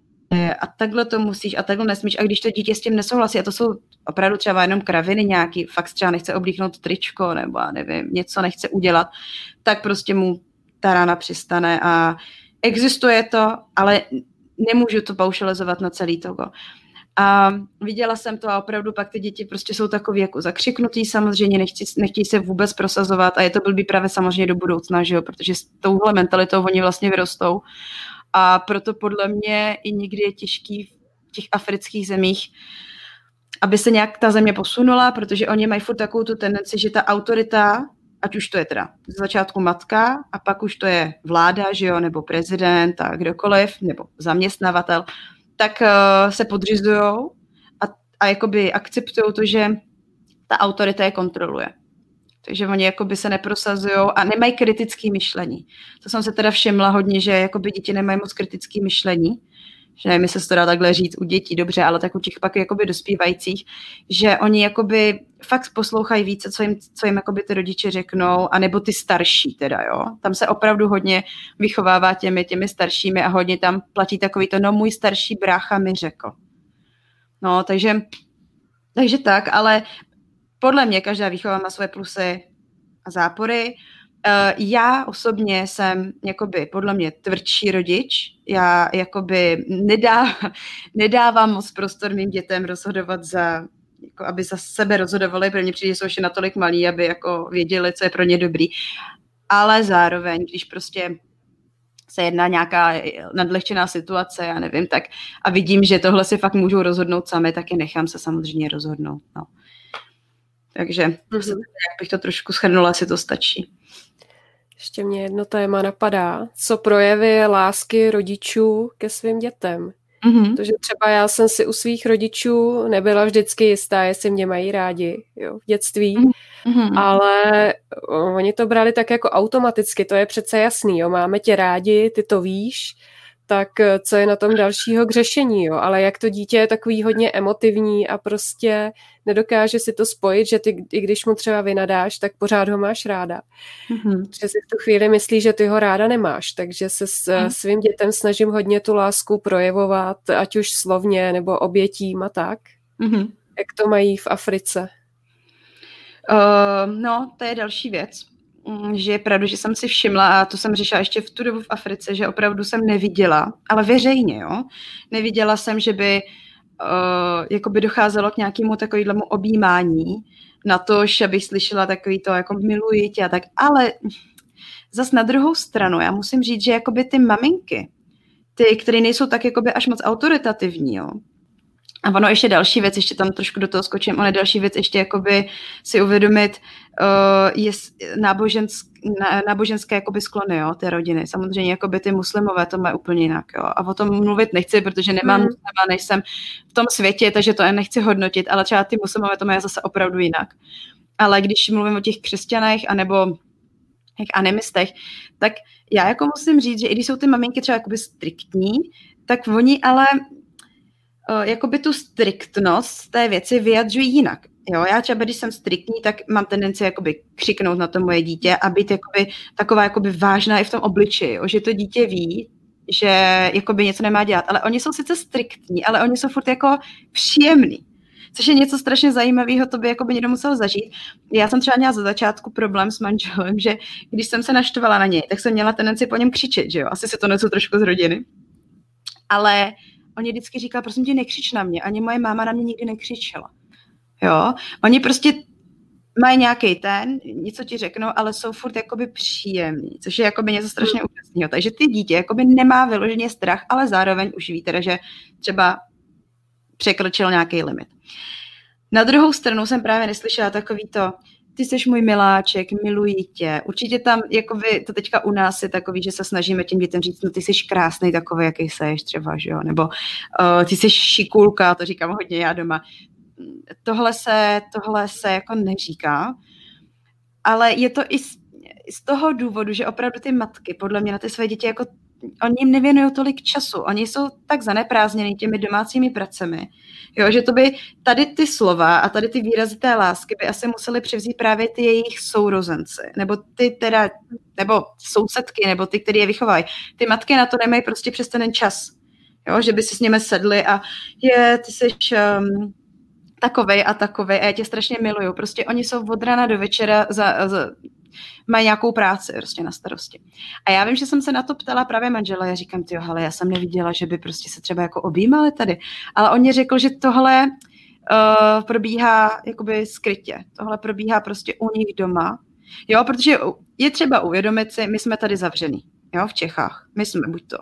a takhle to musíš a takhle nesmíš a když to dítě s tím nesouhlasí a to jsou opravdu třeba jenom kraviny nějaký, fakt třeba nechce oblíknout tričko nebo nevím, něco nechce udělat, tak prostě mu ta rána přistane a existuje to, ale nemůžu to paušalizovat na celý Togo. A viděla jsem to a opravdu pak ty děti prostě jsou takový jako zakřiknutý, samozřejmě nechtějí, nechtějí se vůbec prosazovat a je to blbý právě samozřejmě do budoucna, že jo, protože s touhle mentalitou oni vlastně vyrostou. A proto podle mě i někdy je těžký v těch afrických zemích, aby se nějak ta země posunula, protože oni mají furt takovou tu tendenci, že ta autorita, ať už to je teda z začátku matka a pak už to je vláda, že jo, nebo prezident a kdokoliv, nebo zaměstnavatel, tak uh, se podřizují a, a jakoby akceptují to, že ta autorita je kontroluje. Takže oni jakoby se neprosazují a nemají kritické myšlení. To jsem se teda všimla hodně, že jakoby děti nemají moc kritické myšlení, že nevím, se to dá takhle říct u dětí, dobře, ale tak u těch pak jakoby dospívajících, že oni jakoby fakt poslouchají více, co jim, co jim jakoby ty rodiče řeknou, anebo ty starší teda, jo. Tam se opravdu hodně vychovává těmi, těmi staršími a hodně tam platí takový to, no můj starší brácha mi řekl. No, takže, takže tak, ale podle mě každá výchova má svoje plusy a zápory. Uh, já osobně jsem jakoby podle mě tvrdší rodič. Já jakoby nedá, [LAUGHS] nedávám moc prostor mým dětem rozhodovat za, jako aby za sebe rozhodovali, protože přijde, že jsou ještě natolik malí, aby jako věděli, co je pro ně dobrý. Ale zároveň, když prostě se jedná nějaká nadlehčená situace, já nevím, tak a vidím, že tohle si fakt můžou rozhodnout sami, tak je nechám se samozřejmě rozhodnout. No. Takže mm-hmm. jak bych to trošku schrnula, si to stačí. Ještě mě jedno téma napadá. Co projevy lásky rodičů ke svým dětem? Mm-hmm. Protože třeba já jsem si u svých rodičů nebyla vždycky jistá, jestli mě mají rádi jo, v dětství, mm-hmm. ale oni to brali tak jako automaticky, to je přece jasný, jo, máme tě rádi, ty to víš, tak eh, co je na tom dalšího k řešení, jo? Ale jak to dítě je takový hodně emotivní a prostě nedokáže si to spojit, že ty, i když mu třeba vynadáš, tak pořád ho máš ráda. Mm-hmm. Že si v tu chvíli myslí, že ty ho ráda nemáš, takže se s mm. svým dětem snažím hodně tu lásku projevovat, ať už slovně nebo obětím a tak. Mm-hmm. Jak to mají v Africe? Uh, no, to je další věc že je pravda, že jsem si všimla, a to jsem řešila ještě v tu dobu v Africe, že opravdu jsem neviděla, ale veřejně, jo, neviděla jsem, že by uh, jako by docházelo k nějakému takovému objímání na to, že bych slyšela takový to, jako miluji tě a tak, ale zas na druhou stranu, já musím říct, že jakoby ty maminky, ty, které nejsou tak jakoby až moc autoritativní, jo, a ono ještě další věc, ještě tam trošku do toho skočím, ono další věc ještě jakoby si uvědomit, uh, je nábožensk, náboženské jakoby sklony, jo, té rodiny. Samozřejmě jakoby ty muslimové to mají úplně jinak, jo. A o tom mluvit nechci, protože nemám mm. muslima, nejsem v tom světě, takže to nechci hodnotit, ale třeba ty muslimové to mají zase opravdu jinak. Ale když mluvím o těch křesťanech, anebo těch animistech, tak já jako musím říct, že i když jsou ty maminky třeba jakoby striktní, tak oni ale uh, jakoby tu striktnost té věci vyjadřují jinak. Jo, já třeba, když jsem striktní, tak mám tendenci jakoby křiknout na to moje dítě a být jakoby taková jakoby vážná i v tom obličeji, jo, že to dítě ví, že jakoby něco nemá dělat. Ale oni jsou sice striktní, ale oni jsou furt jako příjemní. Což je něco strašně zajímavého, to by jako by někdo musel zažít. Já jsem třeba měla za začátku problém s manželem, že když jsem se naštvala na něj, tak jsem měla tendenci po něm křičet, že jo. Asi se to něco trošku z rodiny. Ale oni vždycky říkali, prosím tě, nekřič na mě. Ani moje máma na mě nikdy nekřičela. Jo, oni prostě mají nějaký ten, něco ti řeknou, ale jsou furt jakoby příjemní, což je jakoby něco strašně hmm. úžasného. Takže ty dítě jakoby nemá vyloženě strach, ale zároveň už ví teda, že třeba překročil nějaký limit. Na druhou stranu jsem právě neslyšela takový to, ty jsi můj miláček, miluji tě. Určitě tam, jakoby, to teďka u nás je takový, že se snažíme těm dětem říct, no ty jsi krásný takový, jaký jsi třeba, že jo, nebo uh, ty jsi šikulka, to říkám hodně já doma. Tohle se, tohle se jako neříká, ale je to i z, z toho důvodu, že opravdu ty matky podle mě na ty své děti jako oni jim nevěnují tolik času. Oni jsou tak zaneprázdněni těmi domácími pracemi, jo, že to by tady ty slova a tady ty výrazy té lásky by asi museli převzít právě ty jejich sourozenci, nebo ty teda, nebo sousedky, nebo ty, které je vychovají. Ty matky na to nemají prostě přes ten čas, jo, že by si s nimi sedli a je, ty jsi um, takovej a takovej a já tě strašně miluju. Prostě oni jsou od rana do večera za, za mají nějakou práci prostě na starosti. A já vím, že jsem se na to ptala právě manžela, já říkám, ty ale já jsem neviděla, že by prostě se třeba jako objímali tady. Ale on mě řekl, že tohle uh, probíhá jakoby skrytě. Tohle probíhá prostě u nich doma. Jo, protože je třeba uvědomit si, my jsme tady zavřený, jo, v Čechách. My jsme buď to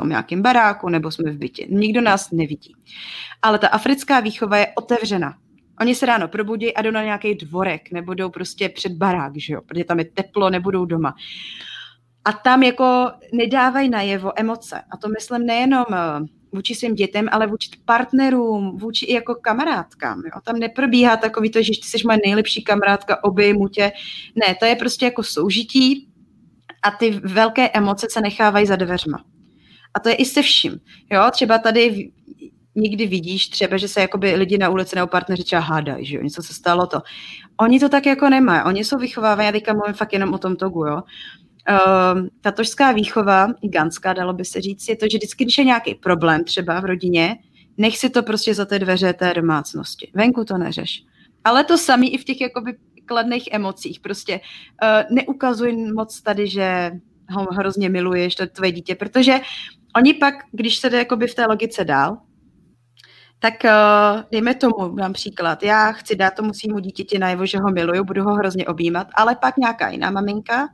tom nějakém baráku, nebo jsme v bytě. Nikdo nás nevidí. Ale ta africká výchova je otevřena. Oni se ráno probudí a jdou na nějaký dvorek, nebo jdou prostě před barák, že jo, protože tam je teplo, nebudou doma. A tam jako nedávají najevo emoce. A to myslím nejenom eh, vůči svým dětem, ale vůči partnerům, vůči i jako kamarádkám. Jo. Tam neprobíhá takový to, že ty jsi moje nejlepší kamarádka, obejmu tě. Ne, to je prostě jako soužití a ty velké emoce se nechávají za dveřma. A to je i se vším. Jo, třeba tady nikdy vidíš třeba, že se jakoby lidi na ulici nebo partneři třeba hádají, že jo, něco se stalo to. Oni to tak jako nemají, oni jsou vychovávaní, já teďka mluvím fakt jenom o tom togu, jo. Uh, tatožská výchova, i ganská, dalo by se říct, je to, že vždycky, když je nějaký problém třeba v rodině, nech si to prostě za té dveře té domácnosti. Venku to neřeš. Ale to samý i v těch jakoby kladných emocích. Prostě uh, neukazuj moc tady, že ho hrozně miluješ, to je tvoje dítě, protože oni pak, když se jde jakoby v té logice dál, tak uh, dejme tomu, dám příklad, já chci dát tomu svýmu dítěti najevo, že ho miluju, budu ho hrozně objímat, ale pak nějaká jiná maminka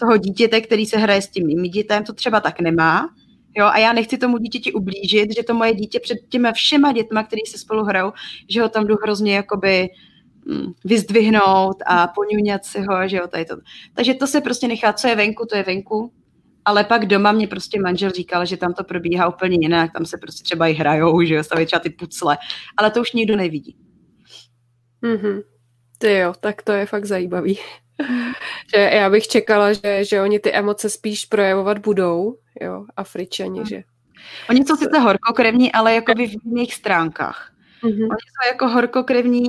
toho dítěte, který se hraje s tím mým dítem, to třeba tak nemá, Jo, a já nechci tomu dítěti ublížit, že to moje dítě před těmi všema dětma, který se spolu hrajou, že ho tam jdu hrozně jakoby vyzdvihnout a poňuňat si ho, že jo, tady to. Takže to se prostě nechá, co je venku, to je venku, ale pak doma mě prostě manžel říkal, že tam to probíhá úplně jinak, tam se prostě třeba i hrajou, že jo, staví třeba ty pucle, ale to už nikdo nevidí. Mm-hmm. Ty jo, tak to je fakt zajímavý. [LAUGHS] že já bych čekala, že, že oni ty emoce spíš projevovat budou, jo, Afričani, mm. že... Oni jsou sice horkokrevní, ale jako v jiných stránkách. Mm-hmm. Oni jsou jako horkokrevní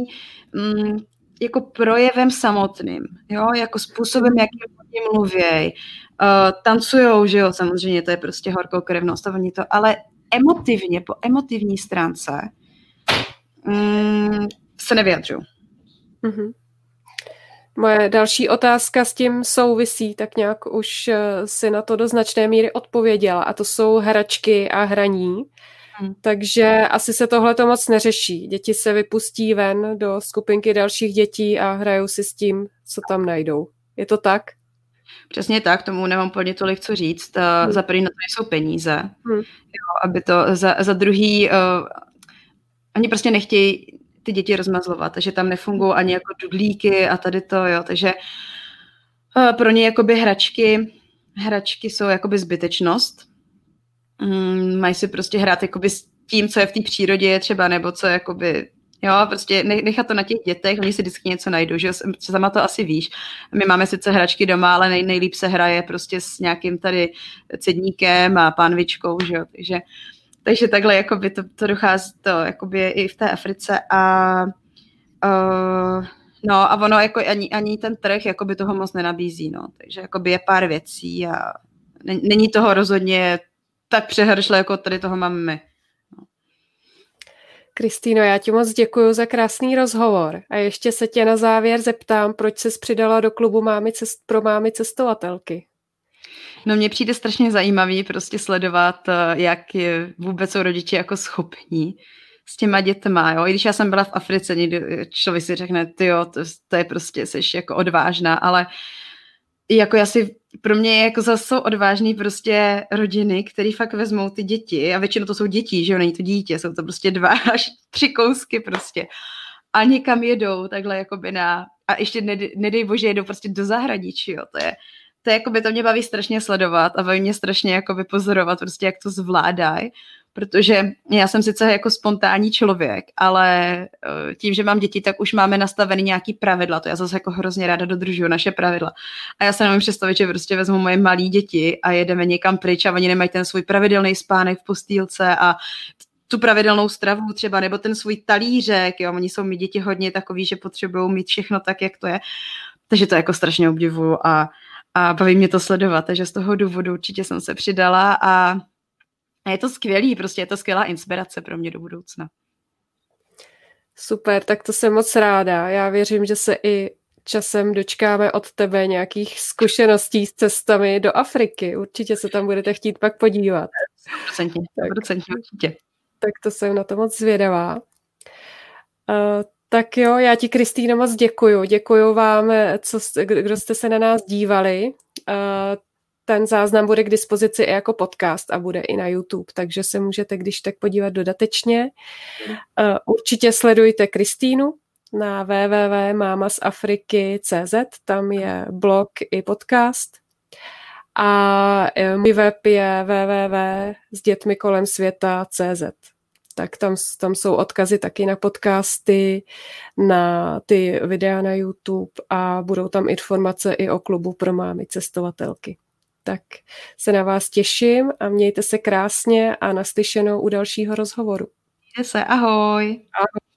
mm, jako projevem samotným, jo, jako způsobem, jakým oni mluvějí, uh, tancujou, že jo, samozřejmě, to je prostě horkokrevnost a oni to, ale emotivně, po emotivní stránce mm, se nevyjadřují. Mm-hmm. Moje další otázka s tím souvisí, tak nějak už eh, si na to do značné míry odpověděla a to jsou hračky a hraní. Hmm. Takže asi se tohle to moc neřeší. Děti se vypustí ven do skupinky dalších dětí a hrajou si s tím, co tam najdou. Je to tak? Přesně tak, tomu nemám plně tolik co říct. Hmm. Za první na to jsou peníze, hmm. jo, aby to za, za druhý, uh, oni prostě nechtějí ty děti rozmazlovat, takže tam nefungují ani jako dudlíky a tady to, jo, takže uh, pro ně jakoby hračky, hračky jsou jakoby zbytečnost. Mm, mají si prostě hrát jakoby s tím, co je v té přírodě třeba, nebo co jakoby Jo, prostě nechat to na těch dětech, oni si vždycky něco najdou, že sama to asi víš. My máme sice hračky doma, ale nej, nejlíp se hraje prostě s nějakým tady cedníkem a pánvičkou, že jo, takže, takže takhle jakoby to, to dochází to jakoby i v té Africe a uh, no a ono jako ani, ani ten trh jakoby toho moc nenabízí, no, takže jakoby je pár věcí a není toho rozhodně tak přehršle, jako tady toho máme my. Kristýno, já ti moc děkuji za krásný rozhovor. A ještě se tě na závěr zeptám, proč jsi přidala do klubu mámy cest, pro mámy cestovatelky. No mně přijde strašně zajímavý prostě sledovat, eh, jak je, vůbec jsou rodiče jako schopní s těma dětma, jo. I když já jsem byla v Africe, někdy člověk si řekne, ty jo, to, to je prostě, jsi jako odvážná, ale jako já si pro mě jako zase jsou odvážný prostě rodiny, které fakt vezmou ty děti a většinou to jsou děti, že jo, není to dítě, jsou to prostě dva [LAUGHS] až tři kousky prostě. A někam jedou takhle jakoby na, a ještě nedej, nedej bože jedou prostě do zahraničí, jo, to je, to je jakoby, to mě baví strašně sledovat a baví mě strašně jakoby pozorovat prostě, jak to zvládají protože já jsem sice jako spontánní člověk, ale eh, tím, že mám děti, tak už máme nastavený nějaký pravidla, to já zase jako hrozně ráda dodržuju naše pravidla. A já se nemůžu představit, že prostě vezmu moje malé děti a jedeme někam pryč a oni nemají ten svůj pravidelný spánek v postýlce a tu pravidelnou stravu třeba, nebo ten svůj talířek, jo, oni jsou mi děti hodně takový, že potřebují mít všechno tak, jak to je. Takže to jako strašně obdivuju a, a baví mě to sledovat, takže z toho důvodu určitě jsem se přidala a a je to skvělý, prostě je to skvělá inspirace pro mě do budoucna. Super, tak to jsem moc ráda. Já věřím, že se i časem dočkáme od tebe nějakých zkušeností s cestami do Afriky. Určitě se tam budete chtít pak podívat. 100%, 100% určitě. Tak to jsem na to moc zvědavá. Uh, tak jo, já ti, Kristýno, moc děkuju. Děkuju vám, co, kdo jste se na nás dívali. Uh, ten záznam bude k dispozici i jako podcast a bude i na YouTube, takže se můžete když tak podívat dodatečně. Uh, určitě sledujte Kristýnu na www.mamasafriky.cz, tam je blog i podcast. A můj web je www.sdětmikolem.světa.cz tak tam, tam jsou odkazy taky na podcasty, na ty videa na YouTube a budou tam informace i o klubu pro mámy cestovatelky. Tak se na vás těším a mějte se krásně a naslyšenou u dalšího rozhovoru. Mějte se, ahoj. Ahoj.